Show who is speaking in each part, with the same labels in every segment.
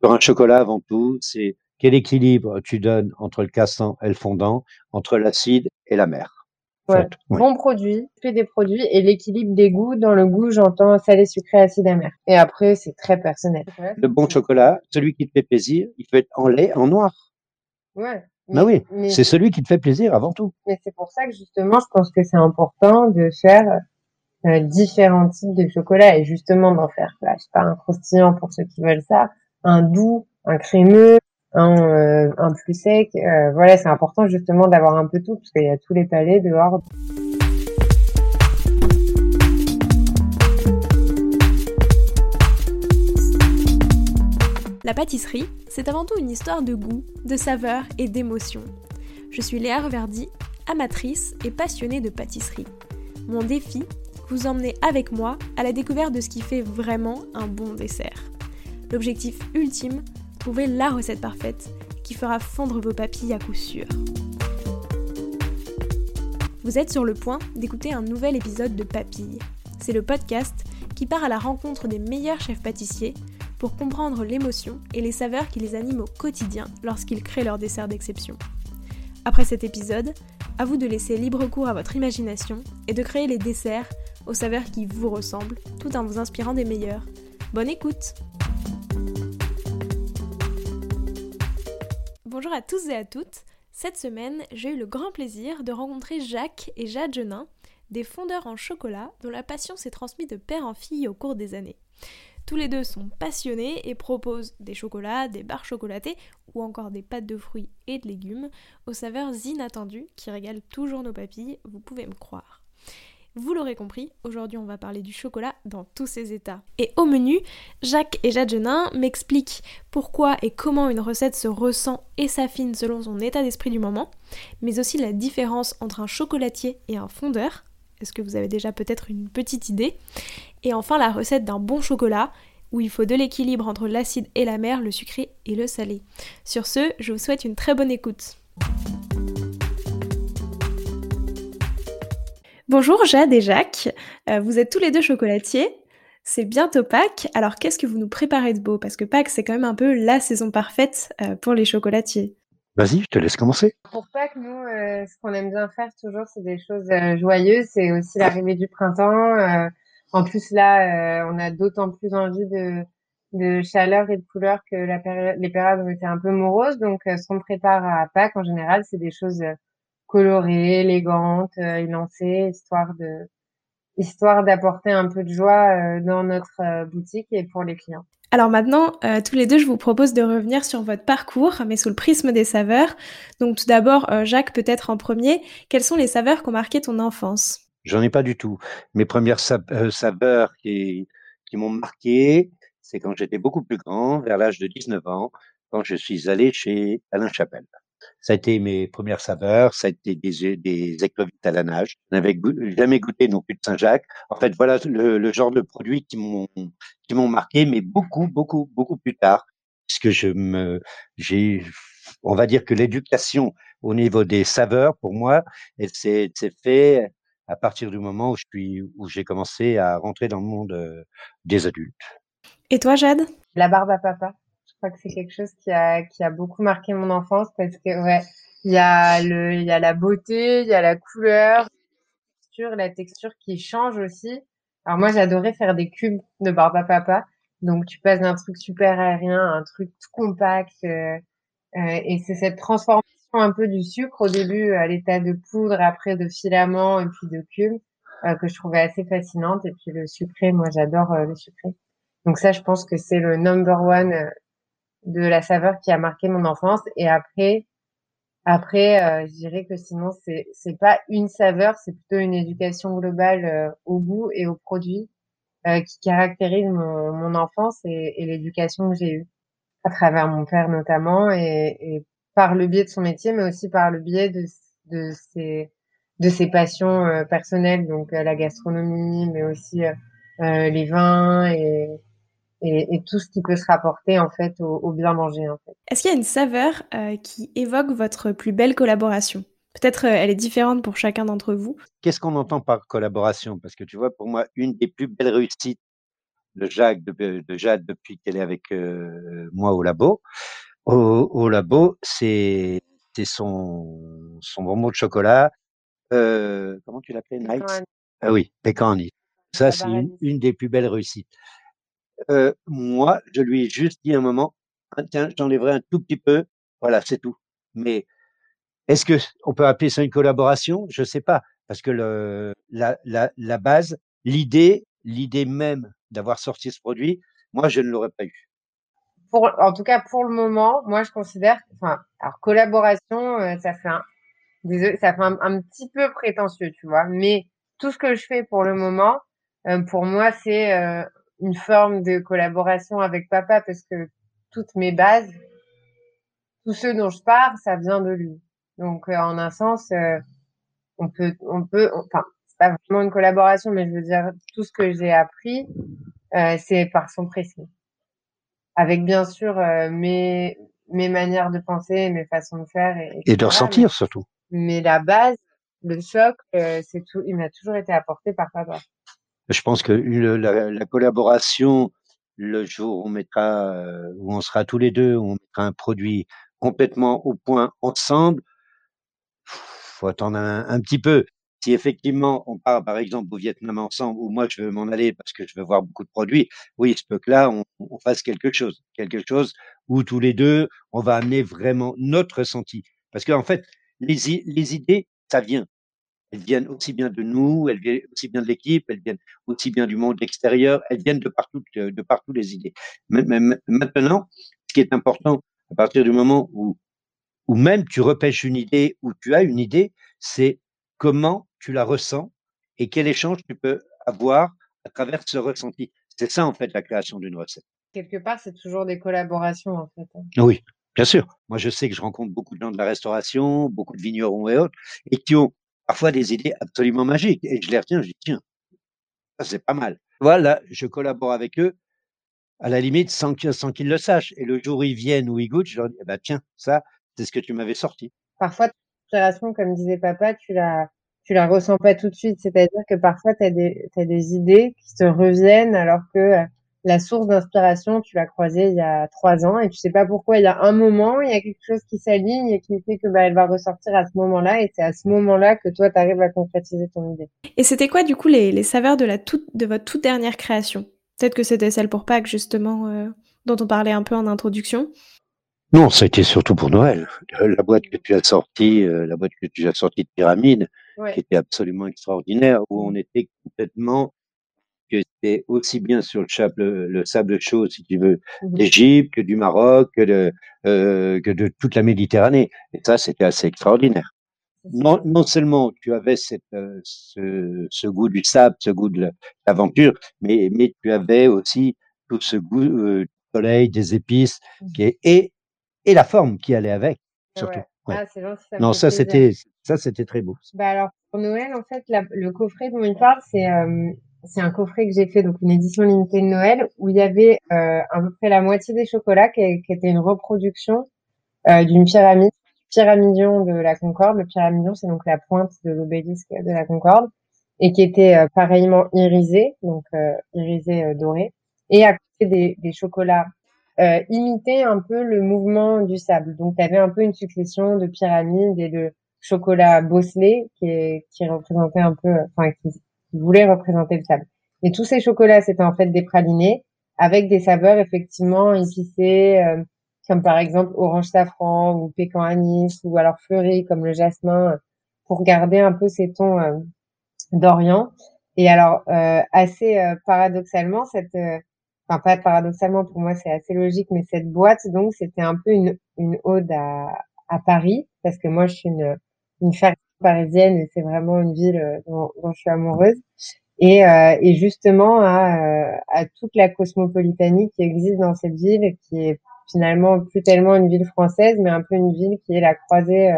Speaker 1: Sur un chocolat, avant tout, c'est quel équilibre tu donnes entre le cassant et le fondant, entre l'acide et la mer?
Speaker 2: Ouais. Bon produit, fait des produits et l'équilibre des goûts. Dans le goût, j'entends salé, sucré, acide, amer. Et après, c'est très personnel.
Speaker 1: Le bon chocolat, celui qui te fait plaisir, il peut être en lait, en noir.
Speaker 2: Ouais.
Speaker 1: bah oui, c'est celui qui te fait plaisir avant tout.
Speaker 2: Mais c'est pour ça que justement, je pense que c'est important de faire euh, différents types de chocolat et justement d'en faire, là, je sais pas, un croustillant pour ceux qui veulent ça, un doux, un crémeux, un, euh, plus sec. Euh, voilà, c'est important justement d'avoir un peu tout parce qu'il y a tous les palais dehors.
Speaker 3: La pâtisserie, c'est avant tout une histoire de goût, de saveur et d'émotion. Je suis Léa Reverdy, amatrice et passionnée de pâtisserie. Mon défi, vous emmener avec moi à la découverte de ce qui fait vraiment un bon dessert. L'objectif ultime, trouver la recette parfaite qui fera fondre vos papilles à coup sûr. Vous êtes sur le point d'écouter un nouvel épisode de Papilles. C'est le podcast qui part à la rencontre des meilleurs chefs pâtissiers pour comprendre l'émotion et les saveurs qui les animent au quotidien lorsqu'ils créent leur dessert d'exception. Après cet épisode, à vous de laisser libre cours à votre imagination et de créer les desserts aux saveurs qui vous ressemblent tout en vous inspirant des meilleurs. Bonne écoute Bonjour à tous et à toutes. Cette semaine, j'ai eu le grand plaisir de rencontrer Jacques et Jade Genin, des fondeurs en chocolat dont la passion s'est transmise de père en fille au cours des années. Tous les deux sont passionnés et proposent des chocolats, des barres chocolatées ou encore des pâtes de fruits et de légumes aux saveurs inattendues qui régalent toujours nos papilles, vous pouvez me croire. Vous l'aurez compris, aujourd'hui on va parler du chocolat dans tous ses états. Et au menu, Jacques et Jade Genin m'expliquent pourquoi et comment une recette se ressent et s'affine selon son état d'esprit du moment, mais aussi la différence entre un chocolatier et un fondeur. Est-ce que vous avez déjà peut-être une petite idée? Et enfin la recette d'un bon chocolat, où il faut de l'équilibre entre l'acide et la mer, le sucré et le salé. Sur ce, je vous souhaite une très bonne écoute. Bonjour Jade et Jacques, euh, vous êtes tous les deux chocolatiers. C'est bientôt Pâques, alors qu'est-ce que vous nous préparez de beau? Parce que Pâques, c'est quand même un peu la saison parfaite euh, pour les chocolatiers.
Speaker 1: Vas-y, je te laisse commencer.
Speaker 2: Pour Pâques, nous, euh, ce qu'on aime bien faire toujours, c'est des choses joyeuses. C'est aussi l'arrivée du printemps. en plus, là, on a d'autant plus envie de, chaleur et de couleur que la les périodes ont été un peu moroses. Donc, ce qu'on prépare à Pâques, en général, c'est des choses colorée, élégante, euh, élancée, histoire de histoire d'apporter un peu de joie euh, dans notre euh, boutique et pour les clients.
Speaker 3: Alors maintenant, tous les deux, je vous propose de revenir sur votre parcours, mais sous le prisme des saveurs. Donc tout d'abord, Jacques, peut-être en premier, quelles sont les saveurs qui ont marqué ton enfance?
Speaker 1: J'en ai pas du tout. Mes premières saveurs qui, qui m'ont marqué, c'est quand j'étais beaucoup plus grand, vers l'âge de 19 ans, quand je suis allé chez Alain Chapelle. Ça a été mes premières saveurs, ça a été des, des à la nage. Je n'avais jamais goûté non plus de Saint-Jacques. En fait, voilà le, genre de produits qui m'ont qui m'ont marqué, mais beaucoup, beaucoup, beaucoup plus tard, puisque je me j'ai on va dire que l'éducation au niveau des saveurs, pour moi, elle s'est fait à partir du moment où je suis où j'ai commencé à rentrer dans le monde euh, des adultes.
Speaker 3: Et toi, Jade?
Speaker 2: La barbe à papa crois que c'est quelque chose qui a, qui a beaucoup marqué mon enfance parce que, ouais, il y a le, il y a la beauté, il y a la couleur, texture, la texture qui change aussi. Alors moi, j'adorais faire des cubes de barbe à papa. Donc, tu passes d'un truc super aérien à un truc tout compact. Euh, euh, et c'est cette transformation un peu du sucre au début à l'état de poudre, après de filament et puis de cube euh, que je trouvais assez fascinante. Et puis le sucré, moi, j'adore le sucré. Donc ça, je pense que c'est le number one de la saveur qui a marqué mon enfance. Et après, après, euh, je dirais que sinon c'est c'est pas une saveur, c'est plutôt une éducation globale euh, au goût et aux produits euh, qui caractérise mon, mon enfance et, et l'éducation que j'ai eue à travers mon père notamment et, et, par le biais de son métier, mais aussi par le biais de de ses de ses passions personnelles, donc la gastronomie, mais aussi les vins et et, tout ce qui peut se rapporter en fait au, bien manger. En fait.
Speaker 3: Est-ce qu'il y a une saveur euh, qui évoque votre plus belle collaboration? Peut-être euh, elle est différente pour chacun d'entre vous.
Speaker 1: Qu'est-ce qu'on entend par collaboration? Parce que tu vois, pour moi, une des plus belles réussites de Jacques, de, Jade depuis qu'elle est avec euh, moi au labo. Au, labo, c'est son, son bonbon de chocolat. Euh, comment tu l'appelais? Night Ah oui, pécan Ça, c'est une, des plus belles réussites. Euh, moi, je lui ai juste dit un moment, ah, tiens, j'enlèverai un tout petit peu. Voilà, c'est tout. Mais est-ce que on peut appeler ça une collaboration? Je sais pas, parce que le, la, la, la base, l'idée, l'idée même d'avoir sorti ce produit, moi, je ne l'aurais pas eu.
Speaker 2: Pour, en tout cas, pour le moment, moi, je considère, enfin, alors collaboration, euh, ça fait un, ça fait un, petit peu prétentieux, tu vois. Mais tout ce que je fais pour le moment, euh, pour moi, c'est euh, une forme de collaboration avec papa parce que toutes mes bases, tout ce dont je pars, ça vient de lui. Donc, en un sens, on peut, on peut, enfin, pas vraiment une collaboration, mais je veux dire, tout ce que j'ai appris, euh, c'est par son précis. Avec bien sûr euh, mes, mes manières de penser, mes façons de faire.
Speaker 1: Et, et de ressentir surtout.
Speaker 2: Mais la base, le choc, euh, c'est tout, il m'a toujours été apporté par papa.
Speaker 1: Je pense que la, la, collaboration, le jour où on mettra, euh, où on sera tous les deux, où on mettra un produit complètement au point ensemble, faut attendre un petit peu si effectivement on part par exemple au Vietnam ensemble, ou moi je veux m'en aller parce que je veux voir beaucoup de produits, oui, il se peut que là on, fasse quelque chose, quelque chose où tous les deux on va amener vraiment notre ressenti. Parce qu'en fait, les idées, ça vient. Elles viennent aussi bien de nous, elles viennent aussi bien de l'équipe, elles viennent aussi bien du monde extérieur, elles viennent de partout, de partout les idées. Maintenant, ce qui est important, à partir du moment où, où même tu repêches une idée, ou tu as une idée, c'est comment tu la ressens et quel échange tu peux avoir à travers ce ressenti. C'est ça, en fait, la création d'une recette.
Speaker 2: Quelque part, c'est toujours des collaborations, en fait. Hein.
Speaker 1: Oui, bien sûr. Moi, je sais que je rencontre beaucoup de gens de la restauration, beaucoup de vignerons et autres, et qui ont parfois des idées absolument magiques. Et je les retiens, je dis, tiens, c'est pas mal. Voilà, je collabore avec eux, à la limite, sans, qu'ils le sachent. Et le jour où ils viennent ou ils goûtent, je leur dis, eh ben, tiens, ça, c'est ce que tu m'avais sorti.
Speaker 2: Parfois, l'inspiration, comme disait papa, tu l'as tu la ressens pas tout de suite. C'est-à-dire que parfois, tu as des, des idées qui te reviennent alors que euh, la source d'inspiration, tu l'as croisée il y a trois ans et tu sais pas pourquoi. Il y a un moment, il y a quelque chose qui s'aligne et qui fait que bah, elle va ressortir à ce moment-là et c'est à ce moment-là que toi, tu arrives à concrétiser ton idée.
Speaker 3: Et c'était quoi, du coup, les, les saveurs de, la toute, de votre toute dernière création? Peut-être que c'était celle pour Pâques, justement, euh, dont on parlait un peu en introduction.
Speaker 1: Non, ça a été surtout pour Noël. La boîte que tu as sortie, euh, la boîte que tu as sortie de Pyramide, qui était absolument extraordinaire, où on était complètement, que c'était aussi bien sur le sable, le sable chaud, si tu veux, mmh d'Égypte, que du Maroc, que de, euh, que de toute la Méditerranée. Et ça, c'était assez extraordinaire. Non, non seulement tu avais cette, euh, ce, ce, goût du sable, ce goût de l'aventure, mais, mais tu avais aussi tout ce goût euh, du soleil, des épices, mmh qui est, et, et la forme qui allait avec, surtout. Ah, non, ça c'était ça c'était très beau.
Speaker 2: Bah alors pour Noël en fait le coffret dont il parle c'est c'est un coffret que j'ai fait donc une édition limitée de Noël où il y avait euh, à peu près la moitié des chocolats qui, qui était une reproduction euh, d'une pyramide pyramidion de la Concorde. Le pyramidion c'est donc la pointe de l'obélisque de la Concorde et qui était euh, pareillement irisé donc euh, irisé euh, doré et à côté des, des chocolats euh, imiter un peu le mouvement du sable. Donc, tu avais un peu une succession de pyramides et de chocolat bosselé qui, qui représentait un peu, enfin, qui, voulait représenter le sable. Et tous ces chocolats, c'était en fait des pralinés avec des saveurs effectivement épicées, euh, comme par exemple orange safran ou pécan anis ou alors fleuri comme le jasmin, pour garder un peu ces tons euh, d'Orient. Et alors, euh, assez paradoxalement, cette enfin pas paradoxalement pour moi c'est assez logique, mais cette boîte donc c'était un peu une, une ode à, à Paris parce que moi je suis une une parisienne et c'est vraiment une ville euh, dont, je suis amoureuse. Et, euh, et justement à, euh, à toute la cosmopolitanie qui existe dans cette ville qui est finalement plus tellement une ville française mais un peu une ville qui est la croisée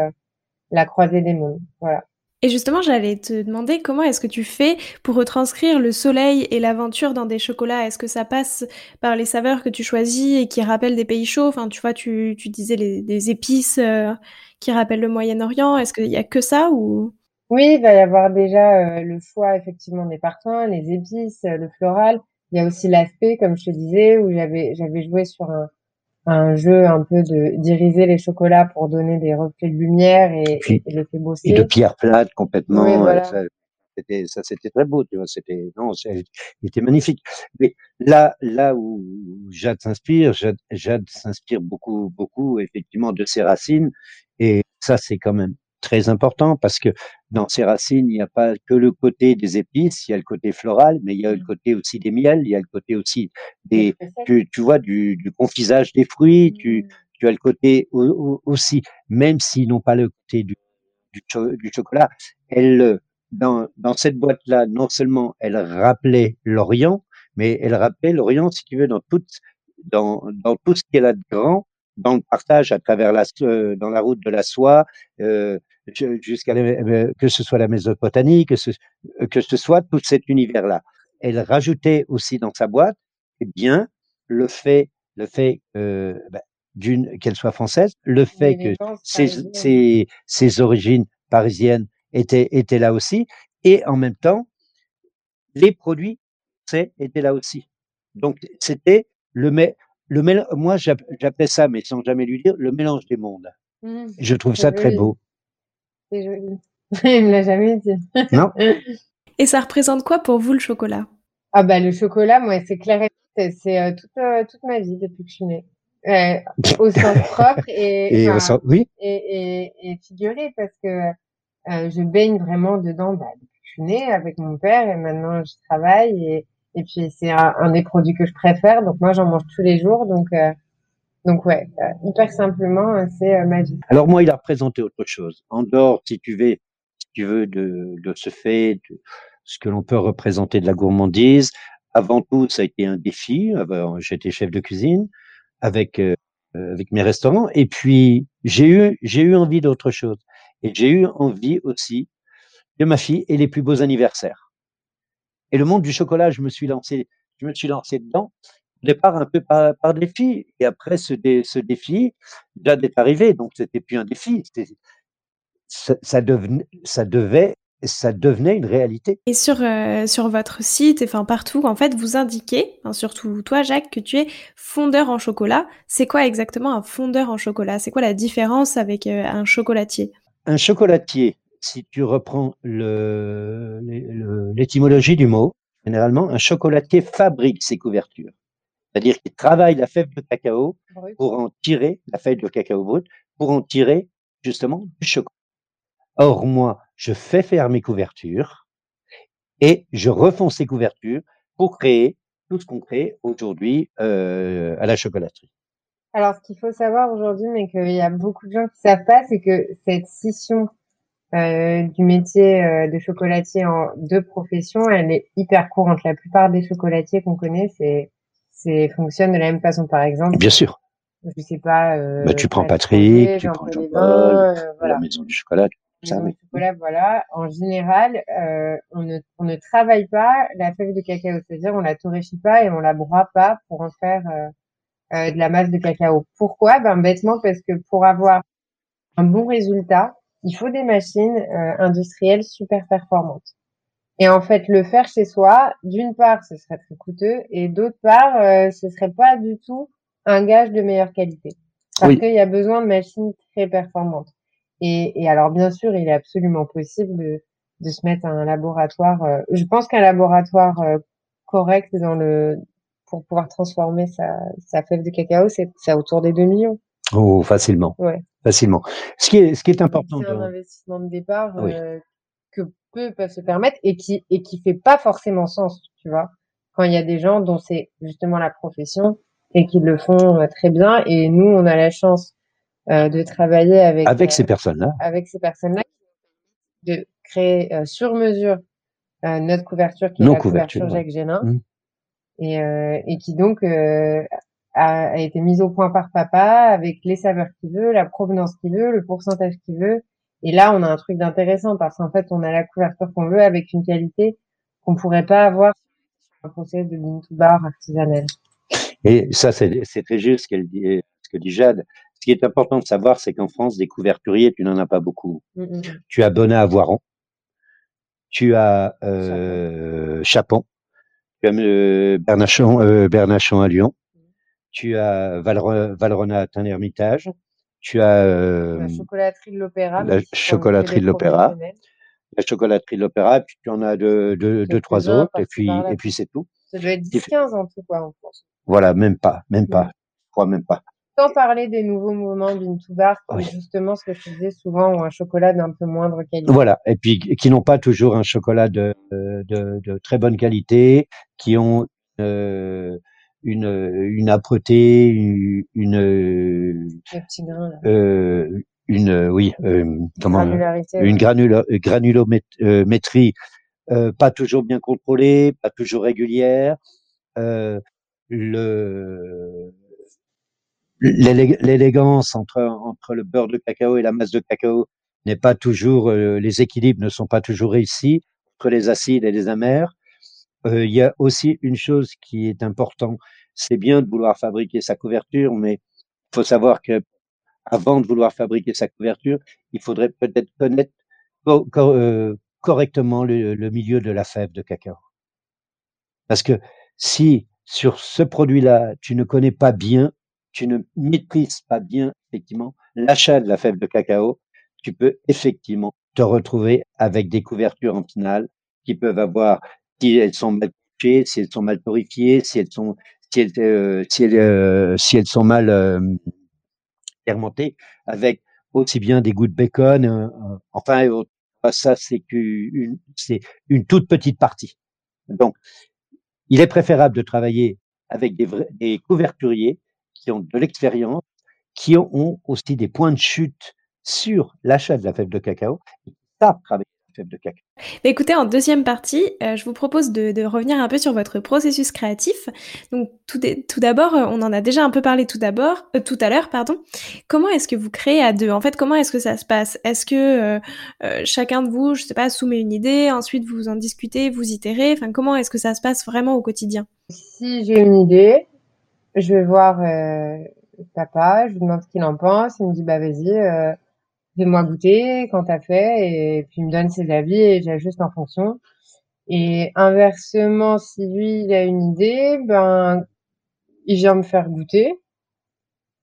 Speaker 2: la croisée des mondes. Voilà
Speaker 3: et justement, j'allais te demander comment est-ce que tu fais pour retranscrire le soleil et l'aventure dans des chocolats? Est-ce que ça passe par les saveurs que tu choisis et qui rappellent des pays chauds? Enfin, tu vois, tu, tu disais les, des épices euh, qui rappellent le Moyen-Orient. Est-ce qu'il y a que ça ou?
Speaker 2: Oui, il va y avoir déjà euh, le choix effectivement des parfums, les épices, le floral. il y a aussi l'aspect, comme je te disais, où j'avais j'avais joué sur un, un jeu un peu de d'iriser les chocolats pour donner des reflets de lumière et,
Speaker 1: Puis-
Speaker 2: et les bosser.
Speaker 1: Et de pierre plate complètement.
Speaker 2: Oui, voilà.
Speaker 1: ça, c'était, ça, c'était très beau, tu vois. C'était, non, c'est- il était magnifique. Mais là, là où Jade s'inspire, Jade, Jade s'inspire beaucoup, beaucoup, effectivement, de ses racines. Et ça, c'est quand même très important parce que dans ses racines, il n'y a pas que le côté des épices, il y a le côté floral, mais il y a le
Speaker 2: Mm.
Speaker 1: côté aussi des miels, il y a le côté aussi des, tu, tu vois, du, du confisage des fruits, tu,
Speaker 2: Mm.
Speaker 1: tu as le côté au- au- aussi, même s'ils n'ont pas le côté du, du, cho- du chocolat, elle, dans, dans cette boîte-là, non seulement elle rappelait l'Orient, mais elle rappelait l'Orient, si tu veux, dans tout, dans, dans tout ce qu'elle a de grand, dans le partage à travers la, euh, dans la route de la soie, euh, jusqu'à euh, que ce soit la Mésopotamie, que ce, que ce soit tout cet univers-là. Elle rajoutait aussi dans sa boîte, eh bien, le fait, le fait euh, bah, d'une qu'elle soit française, le fait que ses, ses, ses origines parisiennes étaient, étaient là aussi, et en même temps, les produits français étaient là aussi. Donc, c'était le, le moi j'app- j'appelais ça, mais sans jamais lui dire, le mélange des mondes.
Speaker 2: Mm.
Speaker 1: Je trouve ça très beau.
Speaker 2: C'est joli. Il me l'a jamais dit.
Speaker 1: Non
Speaker 3: Et ça représente quoi pour vous le chocolat?
Speaker 2: Ah bah le chocolat, moi c'est clair et net, c'est euh, toute euh, toute ma vie depuis que je suis née. Euh, au sens propre et,
Speaker 1: Et
Speaker 2: enfin,
Speaker 1: au sens- oui,
Speaker 2: et, et, et figuré parce que euh, je baigne vraiment dedans bah, depuis que je suis née avec mon père et maintenant je travaille et, et puis c'est un, un des produits que je préfère donc moi j'en mange tous les jours donc euh, donc ouais euh, hyper simplement euh, c'est euh, ma vie.
Speaker 1: Alors moi, il a représenté autre chose. En dehors, si tu veux, si tu veux de, de ce fait, de ce que l'on peut représenter de la gourmandise, avant tout, ça a été un défi. J'étais chef de cuisine avec euh, avec mes restaurants, et puis j'ai eu j'ai eu envie d'autre chose. Et j'ai eu envie aussi que ma fille ait les plus beaux anniversaires. Et le monde du chocolat, je me suis lancé, je me suis lancé dedans au départ un peu par, par défi. Et après ce, dé- ce défi, Jade est arrivé, donc c'était plus un défi, ça, ça, devenait, ça devait, ça devenait une réalité.
Speaker 3: Et sur, euh, sur votre site, enfin partout, en fait, vous indiquez, hein, surtout toi Jacques, que tu es fondeur en chocolat. C'est quoi exactement un fondeur en chocolat? C'est quoi la différence avec euh, un chocolatier?
Speaker 1: Un chocolatier, si tu reprends le- le- l'étymologie du mot, généralement, un chocolatier fabrique ses couvertures. C'est-à-dire qu'il travaille la fève de cacao
Speaker 2: Brut.
Speaker 1: pour en tirer, la feuille de cacao brut, pour en tirer justement du chocolat. Or, moi, je fais faire mes couvertures et je refonds ces couvertures pour créer tout ce qu'on crée aujourd'hui euh, à la chocolaterie.
Speaker 2: Alors, ce qu'il faut savoir aujourd'hui, mais qu'il y a beaucoup de gens qui savent pas, c'est que cette scission euh, du métier euh, de chocolatier en deux professions, elle est hyper courante. La plupart des chocolatiers qu'on connaît, c'est c'est fonctionnent de la même façon. Par exemple,
Speaker 1: Bien sûr,
Speaker 2: je sais pas. Euh,
Speaker 1: Bah, tu prends Patrick, tu prends
Speaker 2: Jean-Paul euh, voilà.
Speaker 1: la maison du chocolat, ça,
Speaker 2: Maison
Speaker 1: oui.
Speaker 2: de chocolat, voilà. En général, euh, on, ne, on ne travaille pas la fève de cacao, c'est-à-dire on la torréfie pas et on la broie pas pour en faire de la masse de cacao. Pourquoi? Ben bêtement parce que pour avoir un bon résultat, il faut des machines industrielles super performantes. Et en fait, le faire chez soi, d'une part, ce serait très coûteux, et d'autre part, euh, ce serait pas du tout un gage de meilleure qualité, parce
Speaker 1: Oui.
Speaker 2: qu'il y a besoin de machines très performantes. Et, et alors, bien sûr, il est absolument possible de, de se mettre à un laboratoire. euh, je pense qu'un laboratoire euh, correct dans le pour pouvoir transformer sa, sa fève de cacao, c'est autour des 2 millions.
Speaker 1: Oh, facilement,
Speaker 2: Ouais.
Speaker 1: facilement. Ce qui est, ce qui est important
Speaker 2: C'est un investissement de départ
Speaker 1: Oui.
Speaker 2: euh, que peu peuvent se permettre et qui et qui fait pas forcément sens, tu vois. Quand il y a des gens dont c'est justement la profession et qui le font euh, très bien et nous on a la chance euh, de travailler avec
Speaker 1: avec
Speaker 2: euh,
Speaker 1: ces personnes-là,
Speaker 2: avec ces personnes-là de créer euh, sur mesure euh, notre couverture qui est
Speaker 1: Nos
Speaker 2: la couverture
Speaker 1: ouais.
Speaker 2: Jacques Génin
Speaker 1: Mm.
Speaker 2: et euh, et qui donc euh, a, a été mise au point par papa avec les saveurs qu'il veut, la provenance qu'il veut, le pourcentage qu'il veut. Et là, on a un truc d'intéressant parce qu'en fait, on a la couverture qu'on veut avec une qualité qu'on pourrait pas avoir sur un process de bean to bar artisanal.
Speaker 1: Et ça, c'est très juste ce, qu'elle dit, ce que dit Jade. Ce qui est important de savoir, c'est qu'en France, des couverturiers, tu n'en as pas beaucoup.
Speaker 2: Mm, mm.
Speaker 1: Tu as Bonnat à Voiron, tu as euh, Chapon, tu as euh, Bernachon, euh, Bernachon à Lyon, tu as Valrona à Tain-l'Hermitage, tu as
Speaker 2: La
Speaker 1: euh,
Speaker 2: chocolaterie de l'Opéra.
Speaker 1: la chocolaterie de l'Opéra, la chocolaterie de l'Opéra, puis tu en as deux, deux, deux trois autres, et puis, et puis c'est tout.
Speaker 2: Ça doit être
Speaker 1: Et puis-
Speaker 2: 10-15 en tout, quoi, en France.
Speaker 1: Voilà, même pas, même pas,
Speaker 2: Mm.
Speaker 1: je crois même pas.
Speaker 2: Sans parler des nouveaux mouvements Bean to Bar, qui
Speaker 1: Oui.
Speaker 2: justement ce que je disais souvent, ont un chocolat d'un peu moindre qualité.
Speaker 1: Voilà, et puis qui n'ont pas toujours un chocolat de, de, de très bonne qualité, qui ont euh, une, une âpreté, une, une, euh, une oui, euh, comment, une granulométrie euh, pas toujours bien contrôlée, pas toujours régulière. Euh, le l'élé- l'élégance entre entre le beurre de cacao et la masse de cacao n'est pas toujours euh, les équilibres ne sont pas toujours réussis entre les acides et les amers. Euh, Il y a aussi une chose qui est importante, c'est bien de vouloir fabriquer sa couverture, mais il faut savoir que avant de vouloir fabriquer sa couverture, il faudrait peut-être connaître co- co- euh, correctement le, le milieu de la fève de cacao. Parce que si sur ce produit-là, tu ne connais pas bien, tu ne maîtrises pas bien, effectivement, l'achat de la fève de cacao, tu peux effectivement te retrouver avec des couvertures en finale qui peuvent avoir, si elles sont mal couchées, si elles sont mal torréfiées, si elles sont, si elles, euh, si elles, euh, si elles sont mal euh, fermentées, avec aussi bien des goûts de bacon, enfin, autres. ça c'est qu'une, c'est une toute petite partie. Donc, il est préférable de travailler avec des, vrais, des couverturiers qui ont de l'expérience, qui ont aussi des points de chute sur l'achat de la fève de cacao, fève de cacao.
Speaker 3: Écoutez, en deuxième partie, euh, je vous propose de, de revenir un peu sur votre processus créatif. Donc, tout, d'abord, euh, on en a déjà un peu parlé tout d'abord, euh, tout à l'heure, pardon. Comment est-ce que vous créez à deux? En fait, comment est-ce que ça se passe? Est-ce que euh, euh, chacun de vous, je sais pas, soumet une idée, ensuite vous en discutez, vous itérez? Enfin, comment est-ce que ça se passe vraiment au quotidien?
Speaker 2: Si j'ai une idée, je vais voir euh, papa, je lui demande ce qu'il en pense. Il me dit, bah vas-y, euh, fais-moi goûter quand t'as fait, et puis il me donne ses avis et j'ajuste en fonction. Et inversement, si lui, il a une idée, ben, il vient me faire goûter.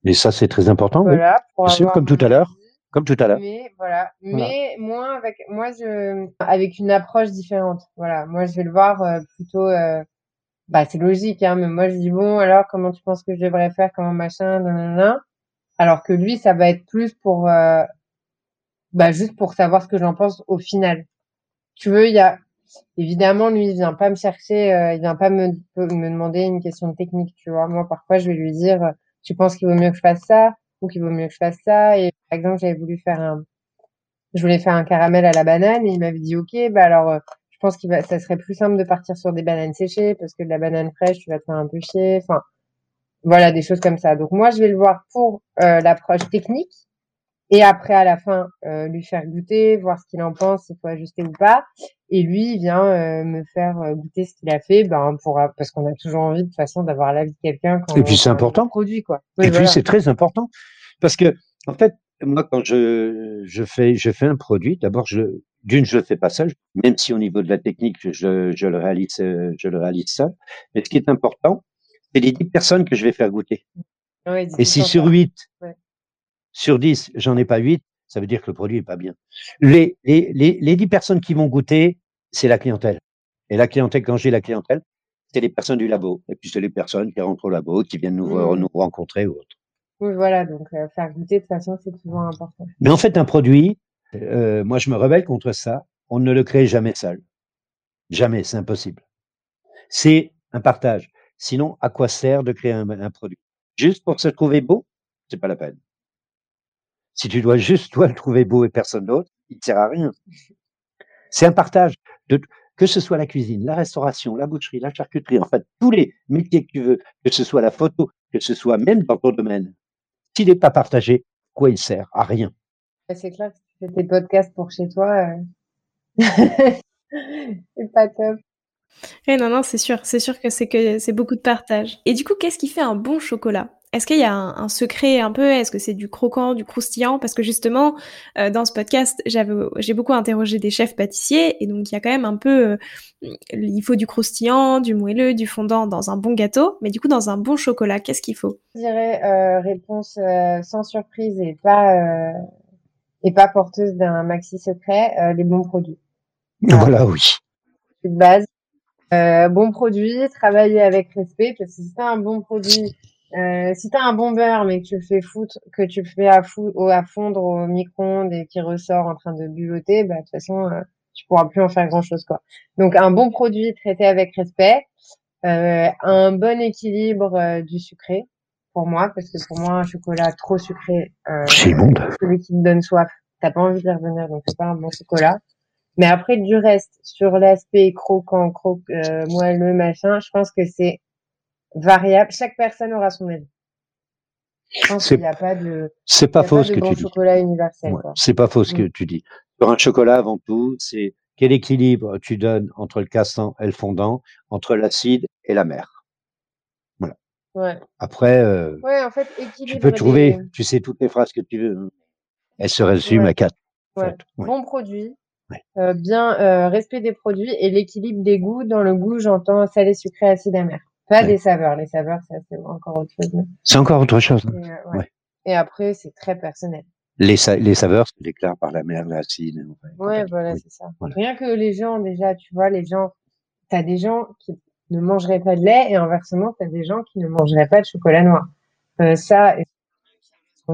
Speaker 1: Et ça, c'est très important, oui.
Speaker 2: Voilà, pour
Speaker 1: Bien sûr, comme tout à l'heure. Comme tout à l'heure.
Speaker 2: Mais voilà,
Speaker 1: Voilà.
Speaker 2: mais moi avec moi je avec une approche différente. Voilà, moi je vais le voir euh, plutôt euh, bah c'est logique hein, mais moi je dis bon alors comment tu penses que je devrais faire comment machin nanana. Alors que lui ça va être plus pour euh, bah juste pour savoir ce que j'en pense au final. Tu veux, il y a évidemment lui il vient pas me chercher, euh, il vient pas me me demander une question technique, tu vois. Moi parfois je vais lui dire euh, tu penses qu'il vaut mieux que je fasse ça ou qu'il vaut mieux que je fasse ça? Et par exemple j'avais voulu faire un je voulais faire un caramel à la banane et il m'avait dit ok bah alors euh, je pense qu'il va ça serait plus simple de partir sur des bananes séchées parce que de la banane fraîche tu vas te faire un peu chier enfin voilà des choses comme ça donc moi je vais le voir pour euh, l'approche technique et après à la fin euh, lui faire goûter voir ce qu'il en pense s'il faut ajuster ou pas. Et lui il vient euh, me faire euh, goûter ce qu'il a fait ben pour parce qu'on a toujours envie de toute façon d'avoir l'avis de quelqu'un quand
Speaker 1: Et puis, c'est important.
Speaker 2: produit quoi.
Speaker 1: Et puis c'est très important. Parce que en fait moi quand je je fais je fais un produit d'abord je d'une je le fais pas seul. Même si au niveau de la technique je je le réalise je le réalise seul. Mais ce qui est important c'est les 10 personnes que je vais faire goûter.
Speaker 2: Ouais,
Speaker 1: et si sur
Speaker 2: ça.
Speaker 1: 8
Speaker 2: Ouais.
Speaker 1: Sur 10 j'en ai pas 8 ça veut dire que le produit est pas bien les les les, les 10 personnes qui vont goûter c'est la clientèle et la clientèle quand j'ai la clientèle c'est les personnes du labo et puis c'est les personnes qui rentrent au labo qui viennent nous,
Speaker 2: Mmh.
Speaker 1: nous rencontrer ou autre
Speaker 2: Oui, voilà, donc euh, faire goûter de toute façon, c'est toujours important.
Speaker 1: Mais en fait, un produit, euh, moi je me rebelle contre ça, on ne le crée jamais seul. Jamais, c'est impossible. C'est un partage. Sinon, à quoi sert de créer un, un produit? Juste pour se trouver beau, c'est pas la peine. Si tu dois juste toi le trouver beau et personne d'autre, il ne sert à rien. C'est un partage de que ce soit la cuisine, la restauration, la boucherie, la charcuterie, en fait tous les métiers que tu veux, que ce soit la photo, que ce soit même dans ton domaine. S'il n'est pas partagé, quoi il sert À rien.
Speaker 2: Ouais, C'est clair que si tu fais tes podcasts pour chez toi, euh, c'est pas top.
Speaker 3: Eh non, non, c'est sûr, c'est sûr que c'est que c'est beaucoup de partage. Et du coup, qu'est-ce qui fait un bon chocolat? Est-ce qu'il y a un, secret un peu? Est-ce que c'est du croquant, du croustillant? Parce que justement, euh, dans ce podcast, j'ai beaucoup interrogé des chefs pâtissiers et donc il y a quand même un peu, euh, il faut du croustillant, du moelleux, du fondant dans un bon gâteau, mais du coup dans un bon chocolat, qu'est-ce qu'il faut?
Speaker 2: Je dirais euh, réponse sans surprise et pas et pas porteuse d'un maxi secret, les bons produits.
Speaker 1: Voilà, oui.
Speaker 2: De base, bon produit, travailler avec respect parce que si c'est un bon produit euh, si t'as un bon beurre mais que tu le fais foutre, que tu le fais à, fou à fondre au micro-ondes et qui ressort en train de buloter, bah de toute façon euh, tu pourras plus en faire grand chose quoi. Donc un bon produit traité avec respect, euh, un bon équilibre euh, du sucré pour moi parce que pour moi un chocolat trop sucré, euh, celui qui te donne soif, t'as pas envie de revenir donc c'est pas un bon chocolat. Mais après du reste sur l'aspect croquant, croque, euh, moelleux machin, je pense que c'est variable. Chaque personne aura son avis. Je pense qu'il n'y a pas de.
Speaker 1: C'est pas faux ce que
Speaker 2: tu
Speaker 1: dis.
Speaker 2: chocolat universel.
Speaker 1: c'est pas faux ce que mm. tu dis. Sur un chocolat, avant tout, c'est quel équilibre tu donnes entre le cassant et le fondant, entre l'acide et la mer? Voilà.
Speaker 2: Ouais.
Speaker 1: Après, euh,
Speaker 2: ouais, en fait,
Speaker 1: tu peux trouver, tu sais toutes les phrases que tu veux. Elles se résument à quatre.
Speaker 2: Bon produit, euh, bien euh, respect des produits et l'équilibre des goûts. Dans le goût, j'entends salé, sucré, acide, amer. Pas des saveurs. Les saveurs, ça, c'est encore autre chose.
Speaker 1: C'est encore autre chose.
Speaker 2: Et, euh, ouais. et après, c'est très personnel.
Speaker 1: Les, les saveurs se déclarent par la mer, l'acide.
Speaker 2: Ouais, voilà, c'est ça. Rien que les gens, déjà, tu vois, les gens, t'as des gens qui ne mangeraient pas de lait et inversement, t'as des gens qui ne mangeraient pas de chocolat noir. Euh, ça,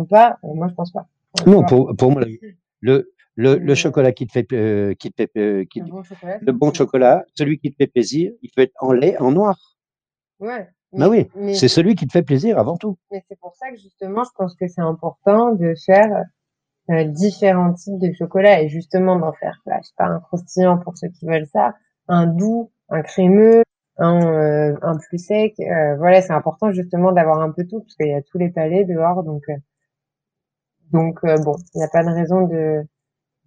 Speaker 2: pas, euh, moi, je pense pas.
Speaker 1: Non, pour, pour moi, le, le, le chocolat qui te fait, euh, qui te fait, euh, qui, le, bon chocolat, le bon chocolat, celui qui te fait plaisir, il peut être en lait, en noir.
Speaker 2: Ouais.
Speaker 1: bah oui, c'est celui qui te fait plaisir avant tout.
Speaker 2: Mais c'est pour ça que justement, je pense que c'est important de faire euh, différents types de chocolat et justement d'en faire, là, je sais pas, un croustillant pour ceux qui veulent ça, un doux, un crémeux, un, euh, un plus sec. Euh, voilà, c'est important justement d'avoir un peu tout parce qu'il y a tous les palais dehors, donc donc bon, il n'y a pas de raison de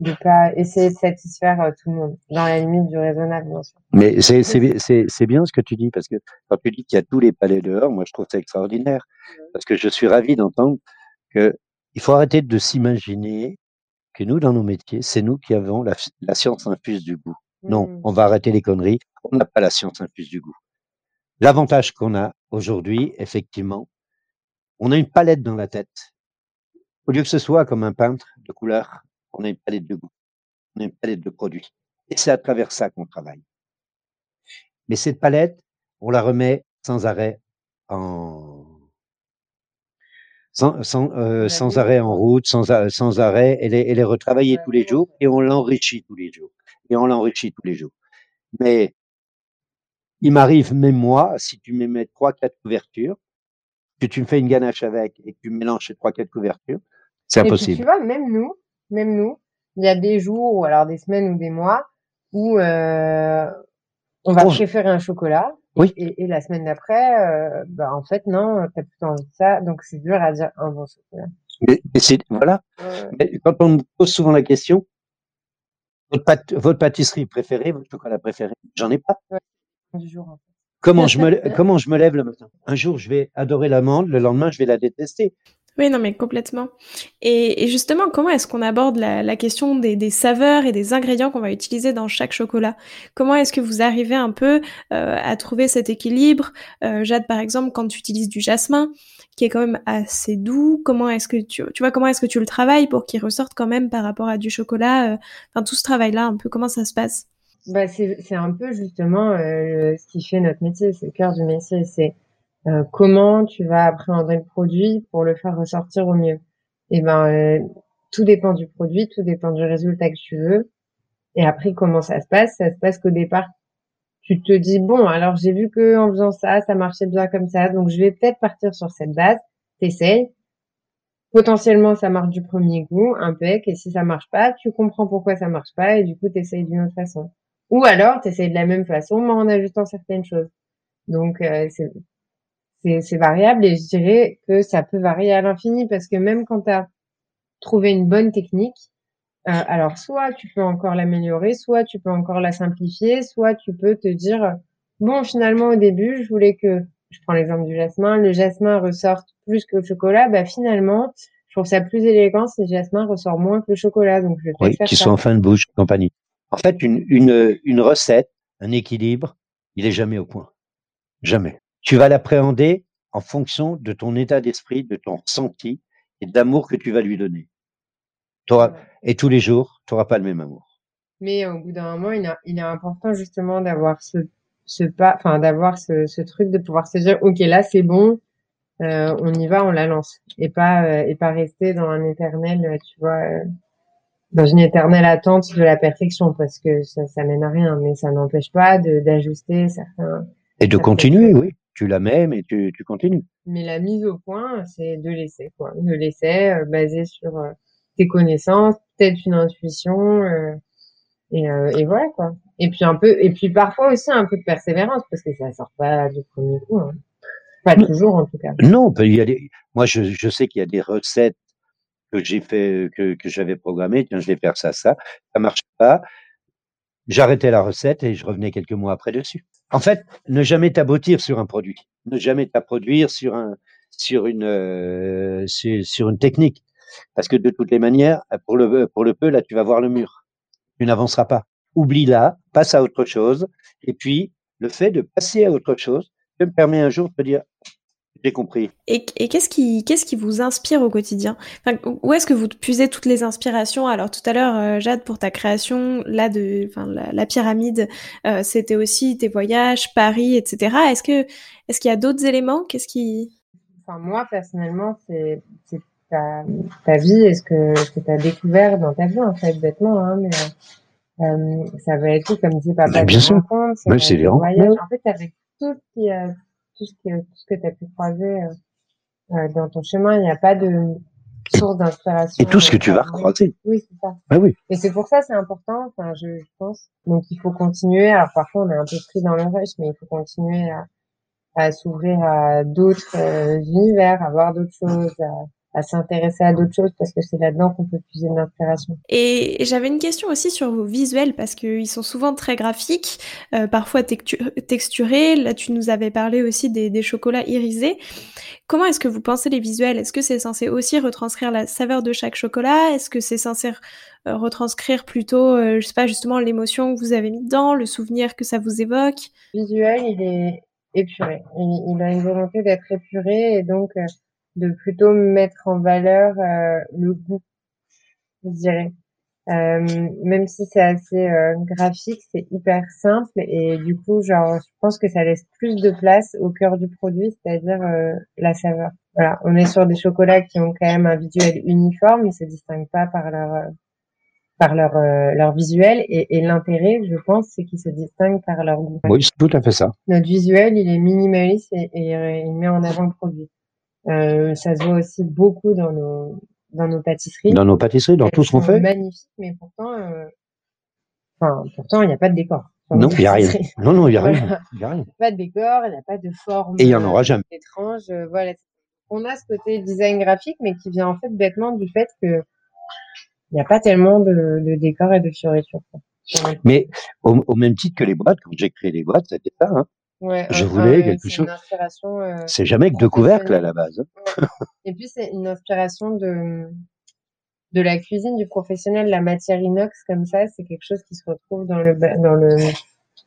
Speaker 2: de pas essayer de satisfaire euh, tout le monde dans la limite du raisonnable bien sûr.
Speaker 1: Mais c'est c'est c'est bien ce que tu dis parce que quand tu dis qu'il y a tous les palais dehors, moi je trouve ça extraordinaire parce que je suis ravi d'entendre que il faut arrêter de s'imaginer que nous dans nos métiers, c'est nous qui avons la, la science infuse du goût. Non, mmh. on va arrêter les conneries, on n'a pas la science infuse du goût. L'avantage qu'on a aujourd'hui, effectivement, on a une palette dans la tête. Au lieu que ce soit comme un peintre de couleur, on a une palette de goût, on a une palette de produits. Et c'est à travers ça qu'on travaille. Mais cette palette, on la remet sans arrêt en sans, sans, euh, sans arrêt en route, sans, sans arrêt, elle est, elle est retravaillée tous les jours et on l'enrichit tous les jours. Et on l'enrichit tous les jours. Mais il m'arrive, même moi, si tu me mets trois, quatre couvertures, que tu me fais une ganache avec et que tu mélanges ces trois, quatre couvertures, c'est impossible.
Speaker 2: tu vois, même nous, même nous, il y a des jours ou alors des semaines ou des mois où euh, on va préférer un chocolat.
Speaker 1: Oui.
Speaker 2: Et, la semaine d'après, euh, bah en fait non, t'as plutôt envie de ça, donc c'est dur à dire un bon chocolat.
Speaker 1: Mais, c'est voilà. quand on me pose souvent la question, votre, votre pâtisserie préférée, votre chocolat préféré, j'en ai pas.
Speaker 2: Du jour, en fait.
Speaker 1: Comment je me comment je me lève le matin? Un jour, je vais adorer l'amande, le lendemain, je vais la détester.
Speaker 3: Oui, non, mais complètement. Et, justement, comment est-ce qu'on aborde la, question des, saveurs et des ingrédients qu'on va utiliser dans chaque chocolat? Comment est-ce que vous arrivez un peu euh, à trouver cet équilibre? Euh, Jade, par exemple, quand tu utilises du jasmin, qui est quand même assez doux, comment est-ce que tu, vois, comment est-ce que tu le travailles pour qu'il ressorte quand même par rapport à du chocolat euh, Enfin, tout ce travail-là, un peu, comment ça se passe?
Speaker 2: Bah, c'est un peu justement ce qui fait notre métier, c'est le cœur du métier, c'est euh, comment tu vas appréhender le produit pour le faire ressortir au mieux? Et eh ben euh, tout dépend du produit, tout dépend du résultat que tu veux. Et après comment ça se passe? Ça se passe qu'au départ tu te dis bon alors j'ai vu que en faisant ça ça marchait bien comme ça donc je vais peut-être partir sur cette base. T'essayes. Potentiellement ça marche du premier coup, un pec, et si ça marche pas, tu comprends pourquoi ça marche pas et du coup t'essayes d'une autre façon. Ou alors t'essayes de la même façon mais en ajoutant certaines choses. Donc euh, c'est c'est variable et je dirais que ça peut varier à l'infini parce que même quand tu as trouvé une bonne technique, euh, alors soit tu peux encore l'améliorer, soit tu peux encore la simplifier, soit tu peux te dire bon finalement au début je voulais que je prends l'exemple du jasmin, le jasmin ressort plus que le chocolat, bah finalement, je trouve ça plus élégant si le jasmin ressort moins que le chocolat. Donc je vais
Speaker 1: Oui, qui
Speaker 2: ça.
Speaker 1: sont en fin de bouche, compagnie. En fait, une, une, une recette, un équilibre, il est jamais au point. Jamais. Tu vas l'appréhender en fonction de ton état d'esprit, de ton ressenti et de l'amour que tu vas lui donner. Et tous les jours, tu n'auras pas le même amour.
Speaker 2: Mais au bout d'un moment, il est, il est important justement d'avoir ce, ce pas, enfin d'avoir ce, ce truc de pouvoir se dire, ok, là c'est bon, euh, on y va, on la lance, et pas euh, et pas rester dans un éternel, tu vois, euh, dans une éternelle attente de la perfection, parce que ça, ça mène à rien, mais ça n'empêche pas d'ajuster certains.
Speaker 1: Et de continuer, oui. Tu la mets, mais tu, tu continues.
Speaker 2: Mais la mise au point, c'est de l'essai, quoi, de l'essai euh, basé sur euh, tes connaissances, peut-être une intuition. euh, et, et voilà quoi. Et puis un peu, et puis parfois aussi un peu de persévérance parce que ça sort pas du premier coup. hein. Pas
Speaker 1: Non.
Speaker 2: toujours en tout cas.
Speaker 1: Non, il y a des... moi je, je sais qu'il y a des recettes que j'ai fait, que, que j'avais programmées. Tiens, je vais faire ça, ça. Ça marche pas. J'arrêtais la recette et je revenais quelques mois après dessus. En fait, ne jamais t'aboutir sur un produit, ne jamais t'approduire sur un, sur une, euh, sur, une technique, parce que de toutes les manières, pour le, pour le peu, là, tu vas voir le mur. Tu n'avanceras pas. Oublie-la, passe à autre chose. Et puis, le fait de passer à autre chose te permet un jour de te dire, j'ai compris.
Speaker 3: Et, et qu'est-ce qui, qu'est-ce qui vous inspire au quotidien? Enfin, Où est-ce que vous puisez toutes les inspirations? Alors tout à l'heure, euh, Jade, pour ta création, là de, enfin, la, la pyramide, euh, c'était aussi tes voyages, Paris, etc. Est-ce que, est-ce qu'il y a d'autres éléments? Qu'est-ce qui?
Speaker 2: Enfin moi personnellement, c'est ta, ta vie et ce que ce que tu as découvert dans ta vie en fait bêtement. Hein, mais euh, ça va être tout comme dit papa.
Speaker 1: Mais bien sûr.
Speaker 2: rencontres, va
Speaker 1: c'est rencontres.
Speaker 2: voyages. En fait, avec tout ce qui euh, tout ce qui, tout ce que tu as pu croiser euh, euh, dans ton chemin, il n'y a pas de source d'inspiration.
Speaker 1: Et tout ce que tu vas
Speaker 2: euh,
Speaker 1: recroiser.
Speaker 2: Oui, c'est ça.
Speaker 1: Ah oui.
Speaker 2: Et c'est pour ça c'est important, enfin je, je pense. Donc il faut continuer. Alors parfois on est un peu pris dans le rush, mais il faut continuer à, à s'ouvrir à d'autres euh, univers, à voir d'autres choses, à, à s'intéresser à d'autres choses parce que c'est là-dedans qu'on peut puiser de l'inspiration.
Speaker 3: Et j'avais une question aussi sur vos visuels parce qu'ils sont souvent très graphiques, euh, parfois textu- texturés. Là, tu nous avais parlé aussi des, des chocolats irisés. Comment est-ce que vous pensez les visuels? Est-ce que c'est censé aussi retranscrire la saveur de chaque chocolat? Est-ce que c'est censé euh, retranscrire plutôt, euh, je sais pas, justement l'émotion que vous avez mis dedans, le souvenir que ça vous évoque?
Speaker 2: Visuel, il est épuré. Il, il a une volonté d'être épuré et donc euh, de plutôt mettre en valeur euh, le goût, je dirais. Euh, même si c'est assez euh, graphique, c'est hyper simple et du coup, genre, je pense que ça laisse plus de place au cœur du produit, c'est-à-dire euh, la saveur. Voilà, on est sur des chocolats qui ont quand même un visuel uniforme, ils se distinguent pas par leur euh, par leur euh, leur visuel et, et l'intérêt, je pense, c'est qu'ils se distinguent par leur goût.
Speaker 1: Oui, c'est tout à fait ça.
Speaker 2: Notre visuel, il est minimaliste et, et, il met en avant le produit. Euh, ça se voit aussi beaucoup dans nos dans nos pâtisseries.
Speaker 1: Dans nos pâtisseries, dans tout ce qu'on fait.
Speaker 2: Magnifique, mais pourtant, euh, enfin, pourtant, il n'y a pas de décor.
Speaker 1: Non, il n'y a rien. Non, non, il n'y a rien.
Speaker 2: Voilà.
Speaker 1: Il y a rien.
Speaker 2: Pas de décor, il n'y a pas de forme.
Speaker 1: Et il y en aura
Speaker 2: euh,
Speaker 1: jamais.
Speaker 2: Étrange, voilà. On a ce côté design graphique, mais qui vient en fait bêtement du fait que il n'y a pas tellement de, de décor et de fioritures.
Speaker 1: Mais au, au même titre que les boîtes, quand j'ai créé les boîtes, c'était ça. Hein.
Speaker 2: Ouais,
Speaker 1: Je voulais quelque
Speaker 2: c'est
Speaker 1: chose.
Speaker 2: Euh,
Speaker 1: C'est jamais que deux couvercles à la base. hein.
Speaker 2: Et puis c'est une inspiration de de la cuisine du professionnel, la matière inox comme ça, c'est quelque chose qui se retrouve dans le dans le